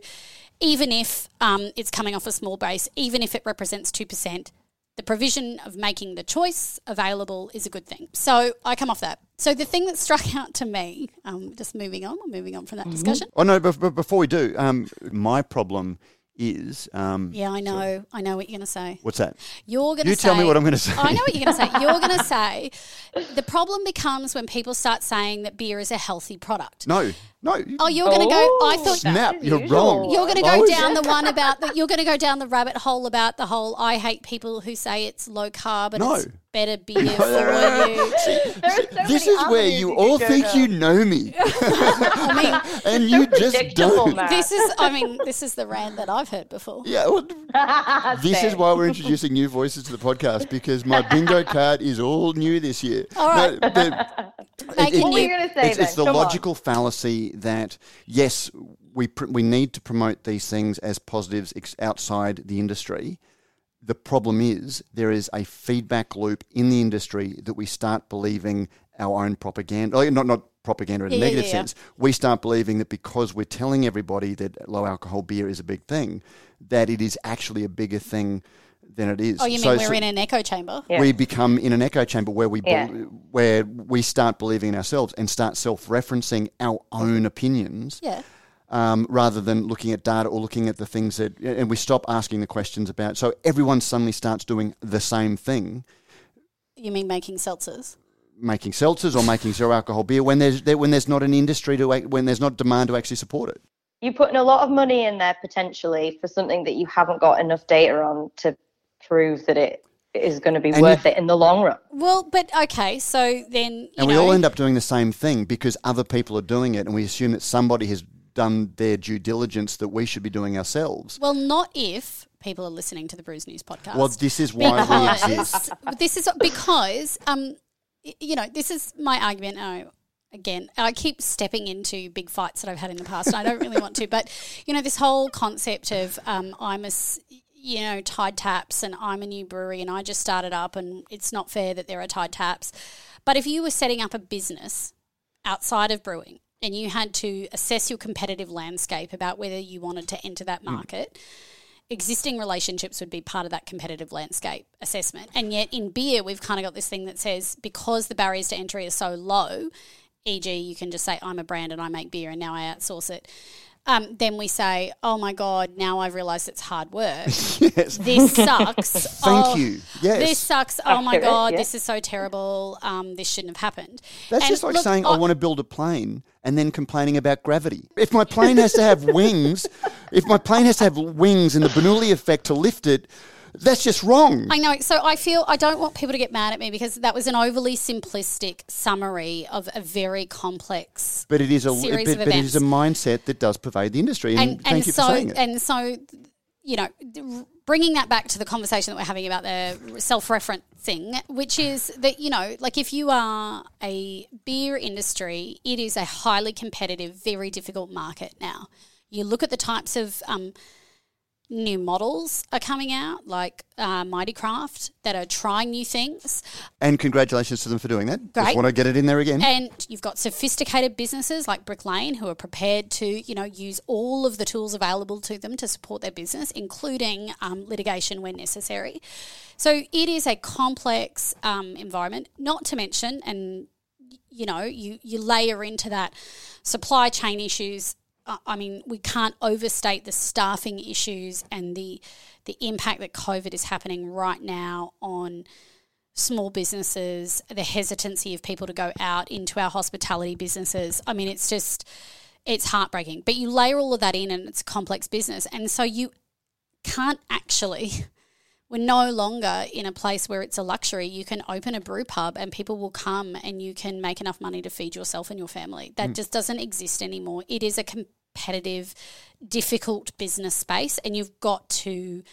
even if um, it's coming off a small base, even if it represents two percent, the provision of making the choice available is a good thing. So I come off that. So the thing that struck out to me, um, just moving on, moving on from that discussion. Oh no! But, but before we do, um, my problem is um, Yeah, I know. I know what you're going to say. what's that? You're going to You tell me what I'm gonna say. I know what you're going to say. You're going to say the problem becomes when people start saying that beer is a healthy product. No, no. Oh, you're going to go. I Oh, thought Snap, you're usual. wrong. you're going to go was- down the one about the. You're going to go down the rabbit hole about the whole. I hate people who say it's low carb and No. it's better beer for you. There so This is where avenues you all think down. you know me, I mean, and you just don't. Matt. this is. I mean, this is the rant that I've heard before. Yeah, well, this is why we're introducing new voices to the podcast because my bingo card is all new this year. All right. No, the- Make it- it What were you going to say it's, then? it's the Come on. logical that yes, we pr- we need to promote these things as positives ex- outside the industry. The problem is there is a feedback loop in the industry that we start believing our own propaganda, like, not not propaganda in a Yeah, yeah, negative yeah, yeah. sense. We start believing that because we're telling everybody that low alcohol beer is a big thing, that it is actually a bigger thing than it is. Oh, you mean So- we're so- in an echo chamber? Yeah. we become in an echo chamber where we Yeah. bel where we start believing in ourselves and start self-referencing our own opinions Yeah. um, rather than looking at data or looking at the things that and we stop asking the questions about so everyone suddenly starts doing the same thing You mean making seltzers? making seltzers or making zero alcohol beer when there's there, when there's not an industry to ac- when there's not demand to actually support it You're putting a lot of money in there potentially for something that you haven't got enough data on to prove that it is going to be and worth you, it in the long run. Well, but okay, so then and we all end up doing the same thing because other people are doing it, and we assume that somebody has done their due diligence that we should be doing ourselves. Well, not if people are listening to the Brews News podcast. Well, this is why because, we exist. This is because, um, you know, this is my argument. Oh, again, I keep stepping into big fights that I've had in the past, and I don't really want to. But you know, this whole concept of um, I'm a you know Tied Taps and I'm a new brewery and I just started up and it's not fair that there are Tied Taps. But if you were setting up a business outside of brewing and you had to assess your competitive landscape about whether you wanted to enter that hmm. market. Mm. Existing relationships would be part of that competitive landscape assessment. And yet in beer, we've kind of got this thing that says because the barriers to entry are so low, e.g., you can just say, I'm a brand and I make beer and now I outsource it. Um, then we say, "Oh my god! Now I've realised it's hard work. yes. This sucks. Thank oh, you. Yes, this sucks. Oh my god! Yeah. This is so terrible. Um, this shouldn't have happened." That's and just like look, saying, "I, I want to build a plane," and then complaining about gravity. If my plane has to have wings, if my plane has to have wings and the Bernoulli effect to lift it, that's just wrong. I know. So I feel I don't want people to get mad at me because that was an overly simplistic summary of a very complex. But it is a series but, of but it is a mindset that does pervade the industry. And, and thank and you so, for saying it. And so, you know, bringing that back to the conversation that we're having about the self-referencing, which is that you know, like if you are a beer industry, it is a highly competitive, very difficult market now. You look at the types of um, new models are coming out, like uh, Mighty Craft, that are trying new things. And congratulations to them for doing that. Great. Just want to get it in there again. And you've got sophisticated businesses like Brick Lane who are prepared to, you know, use all of the tools available to them to support their business, including um, litigation when necessary. So it is a complex um, environment, not to mention, and you know, you, you layer into that supply chain issues I mean, we can't overstate the staffing issues and the the impact that COVID is happening right now on small businesses, the hesitancy of people to go out into our hospitality businesses. I mean, it's just it's heartbreaking. But you layer all of that in and it's a complex business. And so you can't actually we're no longer in a place where it's a luxury. You can open a brew pub and people will come and you can make enough money to feed yourself and your family. That mm. just doesn't exist anymore. It is a competitive, difficult business space, and you've got to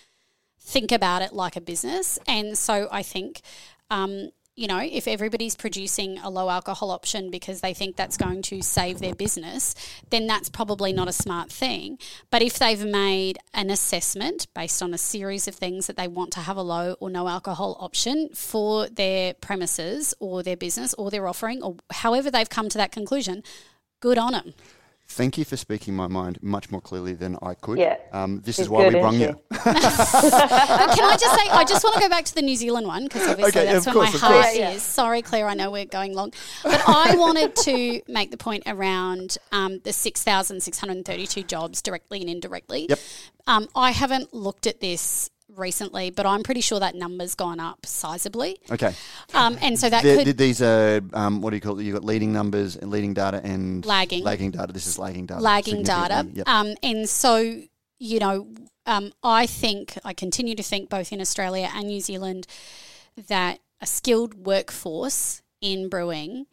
think about it like a business. And so I think. Um, you know, if everybody's producing a low alcohol option because they think that's going to save their business, then that's probably not a smart thing. But if they've made an assessment based on a series of things that they want to have a low or no alcohol option for their premises or their business or their offering, or however they've come to that conclusion, good on them. Thank you for speaking my mind much more clearly than I could. Yeah. Um, this is why we brung you. Can I just say, I just want to go back to the New Zealand one because obviously okay, that's where course, my heart is. Sorry, Claire, I know we're going long. But I wanted to make the point around um, the 6,632 jobs directly and indirectly. Yep. Um, I haven't looked at this recently, but I'm pretty sure that number's gone up sizably. Okay. Um, and so that the, could... These are, um, what do you call it? You've got leading numbers and leading data and... Lagging. Lagging data. This is lagging data. Lagging data. Yep. Um, and so, you know, um, I think, I continue to think both in Australia and New Zealand that a skilled workforce in brewing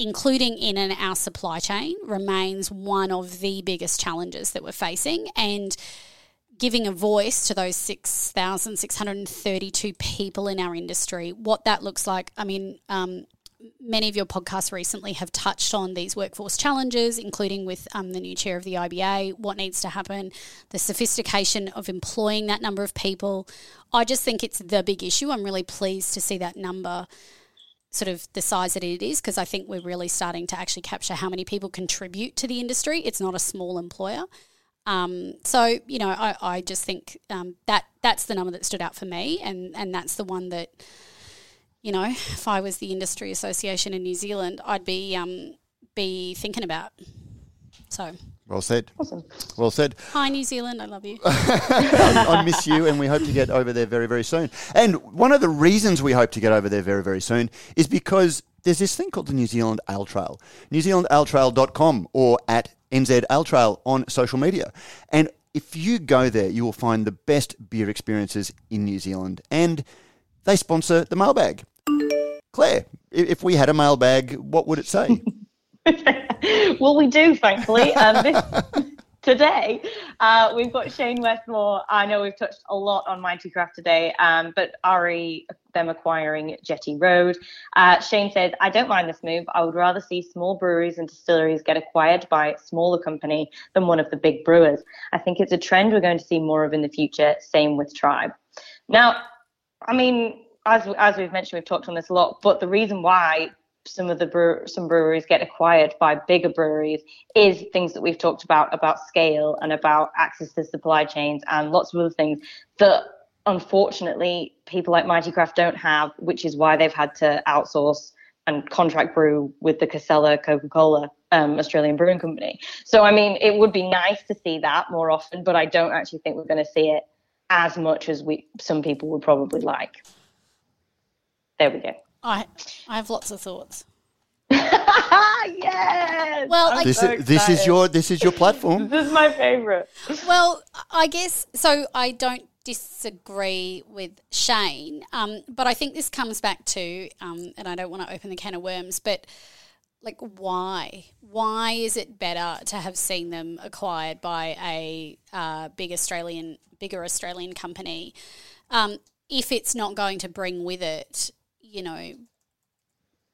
including in an, our supply chain, remains one of the biggest challenges that we're facing. And giving a voice to those 6,632 people in our industry, what that looks like. I mean, um, many of your podcasts recently have touched on these workforce challenges, including with um, the new chair of the IBA, what needs to happen, the sophistication of employing that number of people. I just think it's the big issue. I'm really pleased to see that number sort of the size that it is because I think we're really starting to actually capture how many people contribute to the industry. It's not a small employer. Um, so you know, I, I just think um, that that's the number that stood out for me, and and that's the one that you know, if I was the industry association in New Zealand, I'd be um, be thinking about. So well said. Awesome. Well said. Hi, New Zealand. I love you. I miss you, and we hope to get over there very, very soon. And one of the reasons we hope to get over there very, very soon is because there's this thing called the New Zealand Ale Trail. NewZealandAleTrail.com or at NZ Ale Trail on social media. And if you go there, you will find the best beer experiences in New Zealand, and they sponsor the mailbag. Claire, if we had a mailbag, what would it say? well, we do, thankfully. Um, this, today, uh, we've got Shane Westmore. I know we've touched a lot on Mighty Craft today, um, but RE, them acquiring Jetty Road. Uh, Shane says, I don't mind this move. I would rather see small breweries and distilleries get acquired by a smaller company than one of the big brewers. I think it's a trend we're going to see more of in the future. Same with Tribe. Now, I mean, as as we've mentioned, we've talked on this a lot. But the reason why some of the brew- some breweries get acquired by bigger breweries is things that we've talked about about scale and about access to supply chains and lots of other things that unfortunately people like Mighty Craft don't have, which is why they've had to outsource and contract brew with the Casella Coca-Cola um, Australian Brewing Company. So I mean, it would be nice to see that more often, but I don't actually think we're going to see it as much as we some people would probably like. There we go. I I have lots of thoughts. yes. Well, I'm like- This so is this is your this is your platform. This is my favorite. Well, I guess so. I don't disagree with Shane, um, but I think this comes back to, um, and I don't want to open the can of worms, but like why? Why is it better to have seen them acquired by a uh, big Australian, bigger Australian company, um, if it's not going to bring with it, you know,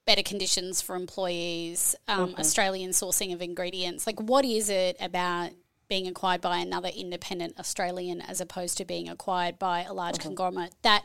better conditions for employees, um, Australian sourcing of ingredients. Like, what is it about being acquired by another independent Australian as opposed to being acquired by a large conglomerate that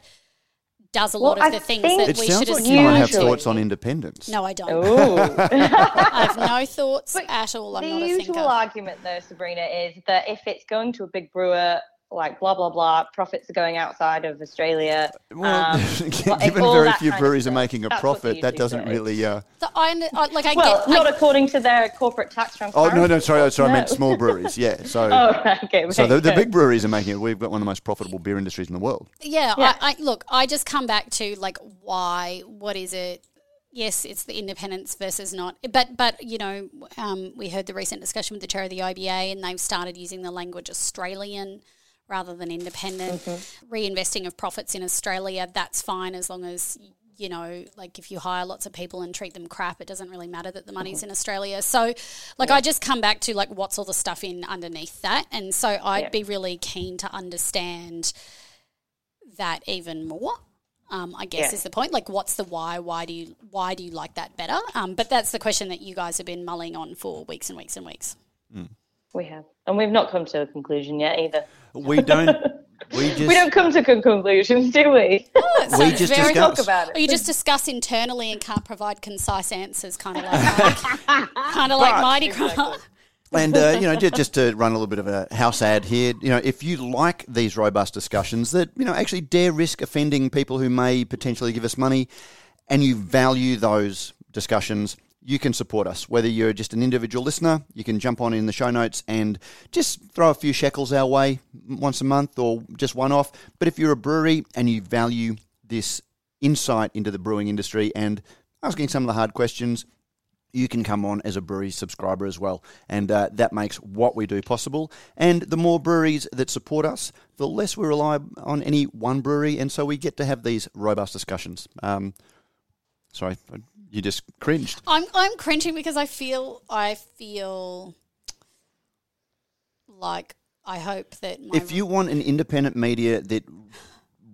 does a Well, lot of I the things that It we sounds should like you might have thoughts on independence. No, I don't. Oh. I have no thoughts But at all. I'm the not a usual argument, though, Sabrina, is that if it's going to a big brewer, like blah blah blah, profits are going outside of Australia. Well, um, given very few breweries are making a that's what they profit, that doesn't say. really. Uh, So I, under- I- like I Well, get, not I, according to their corporate tax oh no, no, sorry, sorry, I meant small breweries. Yeah, so Oh, okay. so the, the big breweries are making it. We've got one of the most profitable beer industries in the world. yeah, Yeah. I, I look. I just come back to like why? What is it? Yes, it's the independence versus not. But but you know, um, we heard the recent discussion with the chair of the IBA, and they've started using the language Australian rather than independent. Reinvesting of profits in Australia, that's fine as long as you know, like if you hire lots of people and treat them crap, it doesn't really matter that the money's in Australia. So, like, I just come back to like what's all the stuff in underneath that, and so I'd Yeah. be really keen to understand that even more. Um, I guess Yeah. is the point. Like, what's the why? Why do you why do you like that better? Um, but that's the question that you guys have been mulling on for weeks and weeks and weeks. We have, and we've not come to a conclusion yet either. We don't. We just. We don't come to con- conclusions, do we? It we just very- discuss. Talk about Or it. you just discuss internally and can't provide concise answers, kind of like, kind of like Mighty Craft. And uh, you know, just, just to run a little bit of a house ad here, you know, if you like these robust discussions that you know actually dare risk offending people who may potentially give us money, and you value those discussions, you can support us. Whether you're just an individual listener, you can jump on in the show notes and just throw a few shekels our way once a month or just one off. But if you're a brewery and you value this insight into the brewing industry and asking some of the hard questions, you can come on as a brewery subscriber as well. And uh, that makes what we do possible. And the more breweries that support us, the less we rely on any one brewery. And so we get to have these robust discussions. Um, sorry, you just cringed. I'm I'm cringing because I feel I feel like I hope that my If you want an independent media that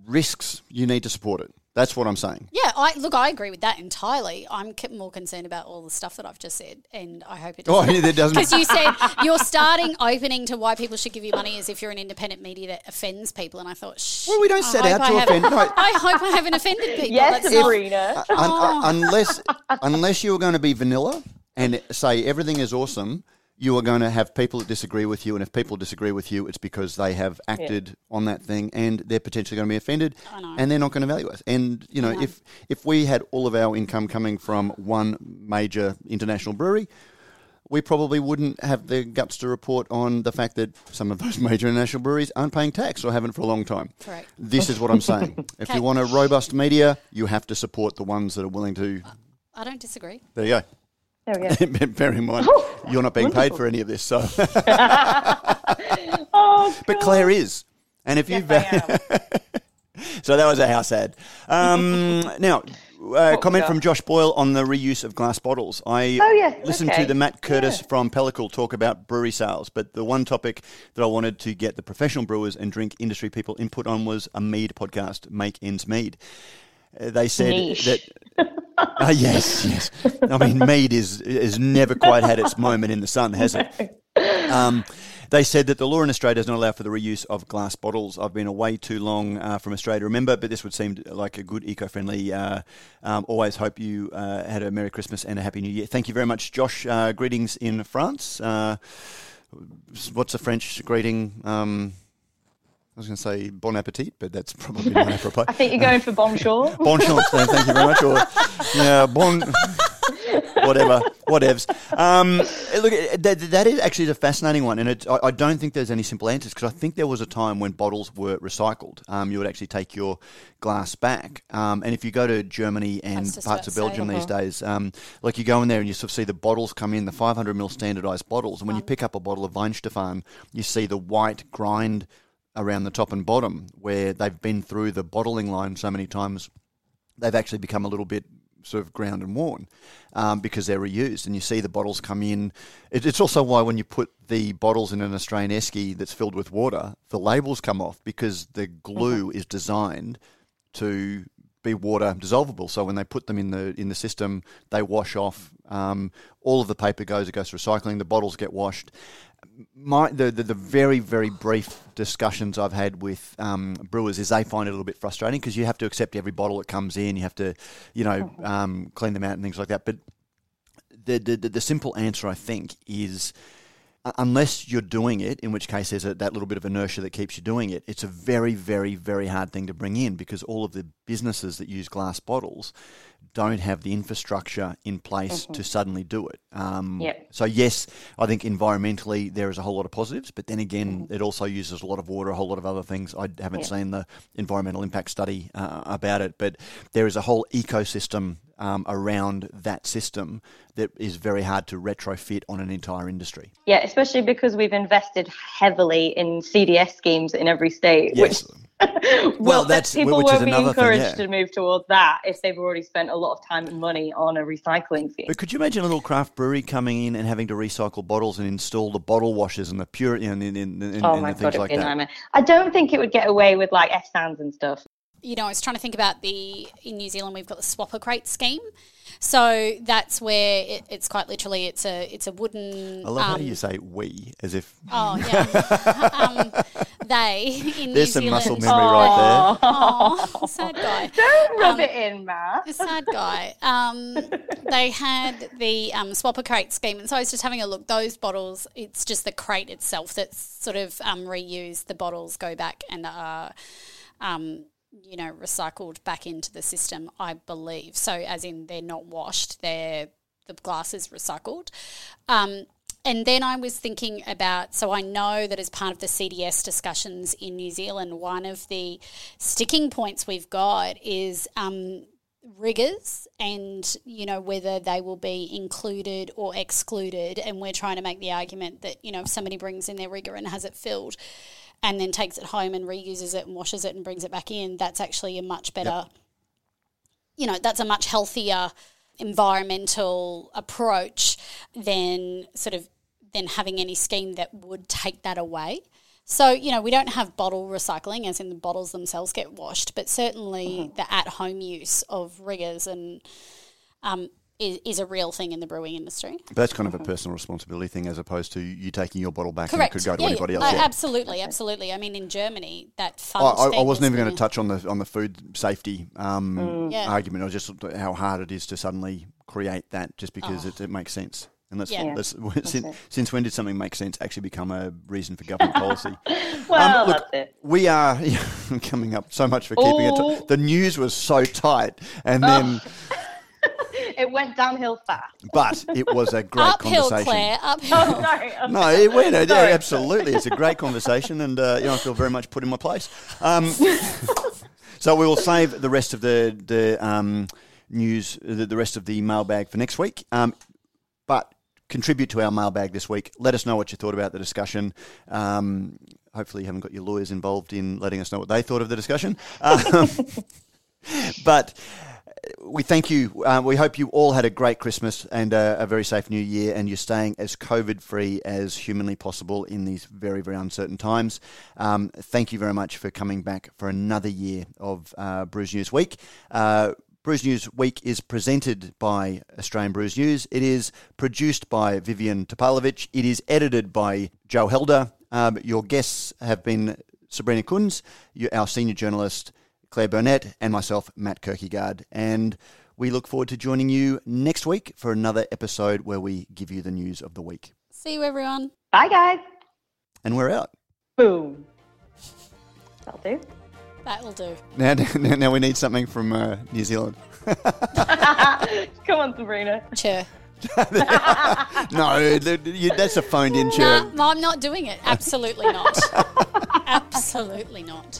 risks, you need to support it. That's what I'm saying. yeah, I look, I agree with that entirely. I'm more concerned about all the stuff that I've just said, and I hope it Oh, doesn't. that doesn't. Because you said your starting opening to why people should give you money is if you're an independent media that offends people, and I thought, Shh, Well, we don't I set hope out I to haven't- offend. No. I hope I haven't offended people. yes, That's not- Sabrina. Uh, un- un- unless unless you are going to be vanilla and say everything is awesome, you are going to have people that disagree with you, and if people disagree with you, it's because they have acted on that thing, and they're potentially going to be offended, and they're not going to value us. And you know, know. if if we had all of our income coming from one major international brewery. We probably wouldn't have the guts to report on the fact that some of those major international breweries aren't paying tax or haven't for a long time. Correct. This is what I'm saying. If Okay. you want a robust media, you have to support the ones that are willing to. I don't disagree. There you go. There we go. Bear in mind, Oh, you're not being paid for any of this, so oh, But Claire is. And if Yes, you've. I am. so that was a house ad. Um, now, uh, comment from Josh Boyle on the reuse of glass bottles. I Oh, yes, listened okay. to the Matt Curtis Yeah. from Pellicle talk about brewery sales, but the one topic that I wanted to get the professional brewers and drink industry people input on was a mead podcast, Make Ends Mead. They said Niche. that. Uh, yes, yes. I mean, mead is has never quite had its moment in the sun, has it? Um, they said that the law in Australia does not allow for the reuse of glass bottles. I've been away too long uh, from Australia to remember, but this would seem like a good eco-friendly. Uh, um, always hope you uh, had a Merry Christmas and a Happy New Year. Thank you very much, Josh. Uh, greetings in France. Uh, what's a French greeting? Um, I was going to say bon appetit, but that's probably not apropos. I think you're going for bonjour. Bon chance, then. Thank you very much. Or, yeah, bon. whatever, whatevs. Um, look, that, that is actually a fascinating one, and it, I, I don't think there's any simple answers because I think there was a time when bottles were recycled. Um, you would actually take your glass back, um, and if you go to Germany and parts of to say. Belgium these days, um, like you go in there and you sort of see the bottles come in, the 500 ml standardized bottles, and when you pick up a bottle of Weihenstephan, you see the white grind around the top and bottom where they've been through the bottling line so many times they've actually become a little bit sort of ground and worn um, because they're reused. And you see the bottles come in. It, it's also why when you put the bottles in an Australian esky that's filled with water, the labels come off because the glue is designed to be water dissolvable. So when they put them in the in the system, they wash off. Um, all of the paper goes. It goes to recycling. The bottles get washed. My the, the, the very very brief discussions I've had with um, brewers is they find it a little bit frustrating because you have to accept every bottle that comes in. You have to, you know, um, clean them out and things like that. But the the, the, the simple answer I think is unless you're doing it, in which case there's a, that little bit of inertia that keeps you doing it, it's a very, very, very hard thing to bring in because all of the businesses that use glass bottles don't have the infrastructure in place to suddenly do it. Um, Yep. So, yes, I think environmentally there is a whole lot of positives, but then again, it also uses a lot of water, a whole lot of other things. I haven't Yeah. seen the environmental impact study uh, about it, but there is a whole ecosystem um, around that system that is very hard to retrofit on an entire industry. Yeah, especially because we've invested heavily in CDS schemes in every state, Yes. which Well, well, that's- people won't be another thing, encouraged yeah. to move towards that if they've already spent a lot of time and money on a recycling scheme. But could you imagine a little craft brewery coming in and having to recycle bottles and install the bottle washers and the pure and, and, and, and, oh and god, things like that? nightmare. I don't think it would get away with like F stands and stuff. You know, I was trying to think about the in New Zealand we've got the swappa crate scheme. So that's where it, it's quite literally it's a it's a wooden. I love how um, you say we as if Oh yeah, um, they in there's New some muscle Zealand. memory right there. Oh, sad guy. Don't rub Um, it in, Matt. Sad guy. Um, they had the um, swappa crate scheme, and so I was just having a look. Those bottles, it's just the crate itself that's sort of um, reused. The bottles go back and are, um, you know, recycled back into the system. I believe so, as in they're not washed. They're the glass is recycled. Um, and then I was thinking about, so I know that as part of the CDS discussions in New Zealand, one of the sticking points we've got is um, riggers and, you know, whether they will be included or excluded. And we're trying to make the argument that, you know, if somebody brings in their rigger and has it filled and then takes it home and reuses it and washes it and brings it back in, that's actually a much better, you know, that's a much healthier environmental approach than sort of than having any scheme that would take that away. So, you know, we don't have bottle recycling, as in the bottles themselves get washed, but certainly the at home use of riggers and um, is, is a real thing in the brewing industry. But that's kind of a personal responsibility thing as opposed to you taking your bottle back Correct. and it could go to Yeah, anybody yeah. else. Uh, yeah. Absolutely, absolutely. I mean, in Germany, that I, fund. I, I spend wasn't even going to touch on the on the food safety um, Mm. Yeah. argument. I was just how hard it is to suddenly create that just because it, it makes sense. And let's, Oh. Yeah. let's since, it. since when did something make sense actually become a reason for government policy? Well, Um, look, that's it. We are coming up so much for keeping it. Oh. T- the news was so tight, and then, It went downhill fast. but it was a great uphill, conversation. Claire, uphill. Oh, sorry. I'm No, it went. Yeah, absolutely. It's a great conversation, and uh, you know, I feel very much put in my place. Um, so we will save the rest of the the um, news, the, the rest of the mailbag for next week. Um, but contribute to our mailbag this week. Let us know what you thought about the discussion. Um, hopefully, you haven't got your lawyers involved in letting us know what they thought of the discussion. Um, but we thank you. Uh, we hope you all had a great Christmas and a, a very safe New Year, and you're staying as COVID free as humanly possible in these very, very uncertain times. Um, thank you very much for coming back for another year of uh, News Week. Uh, Brews News Week is presented by Australian Brews News. It is produced by Vivian Topalovic. It is edited by Joe Helder. Um, your guests have been Sabrina Kunz, our senior journalist, Claire Burnett, and myself, Matt Kirkegaard. And we look forward to joining you next week for another episode where we give you the news of the week. See you, everyone. Bye, guys. And we're out. Boom. That'll do. That'll do. Now, now we need something from uh, New Zealand. Come on, Sabrina. Cheer. no, that's a phoned in Nah, chair. no, I'm not doing it. Absolutely not. Absolutely not.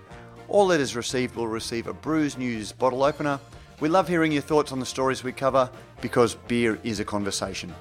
All letters received will receive a Brews News bottle opener. We love hearing your thoughts on the stories we cover because beer is a conversation.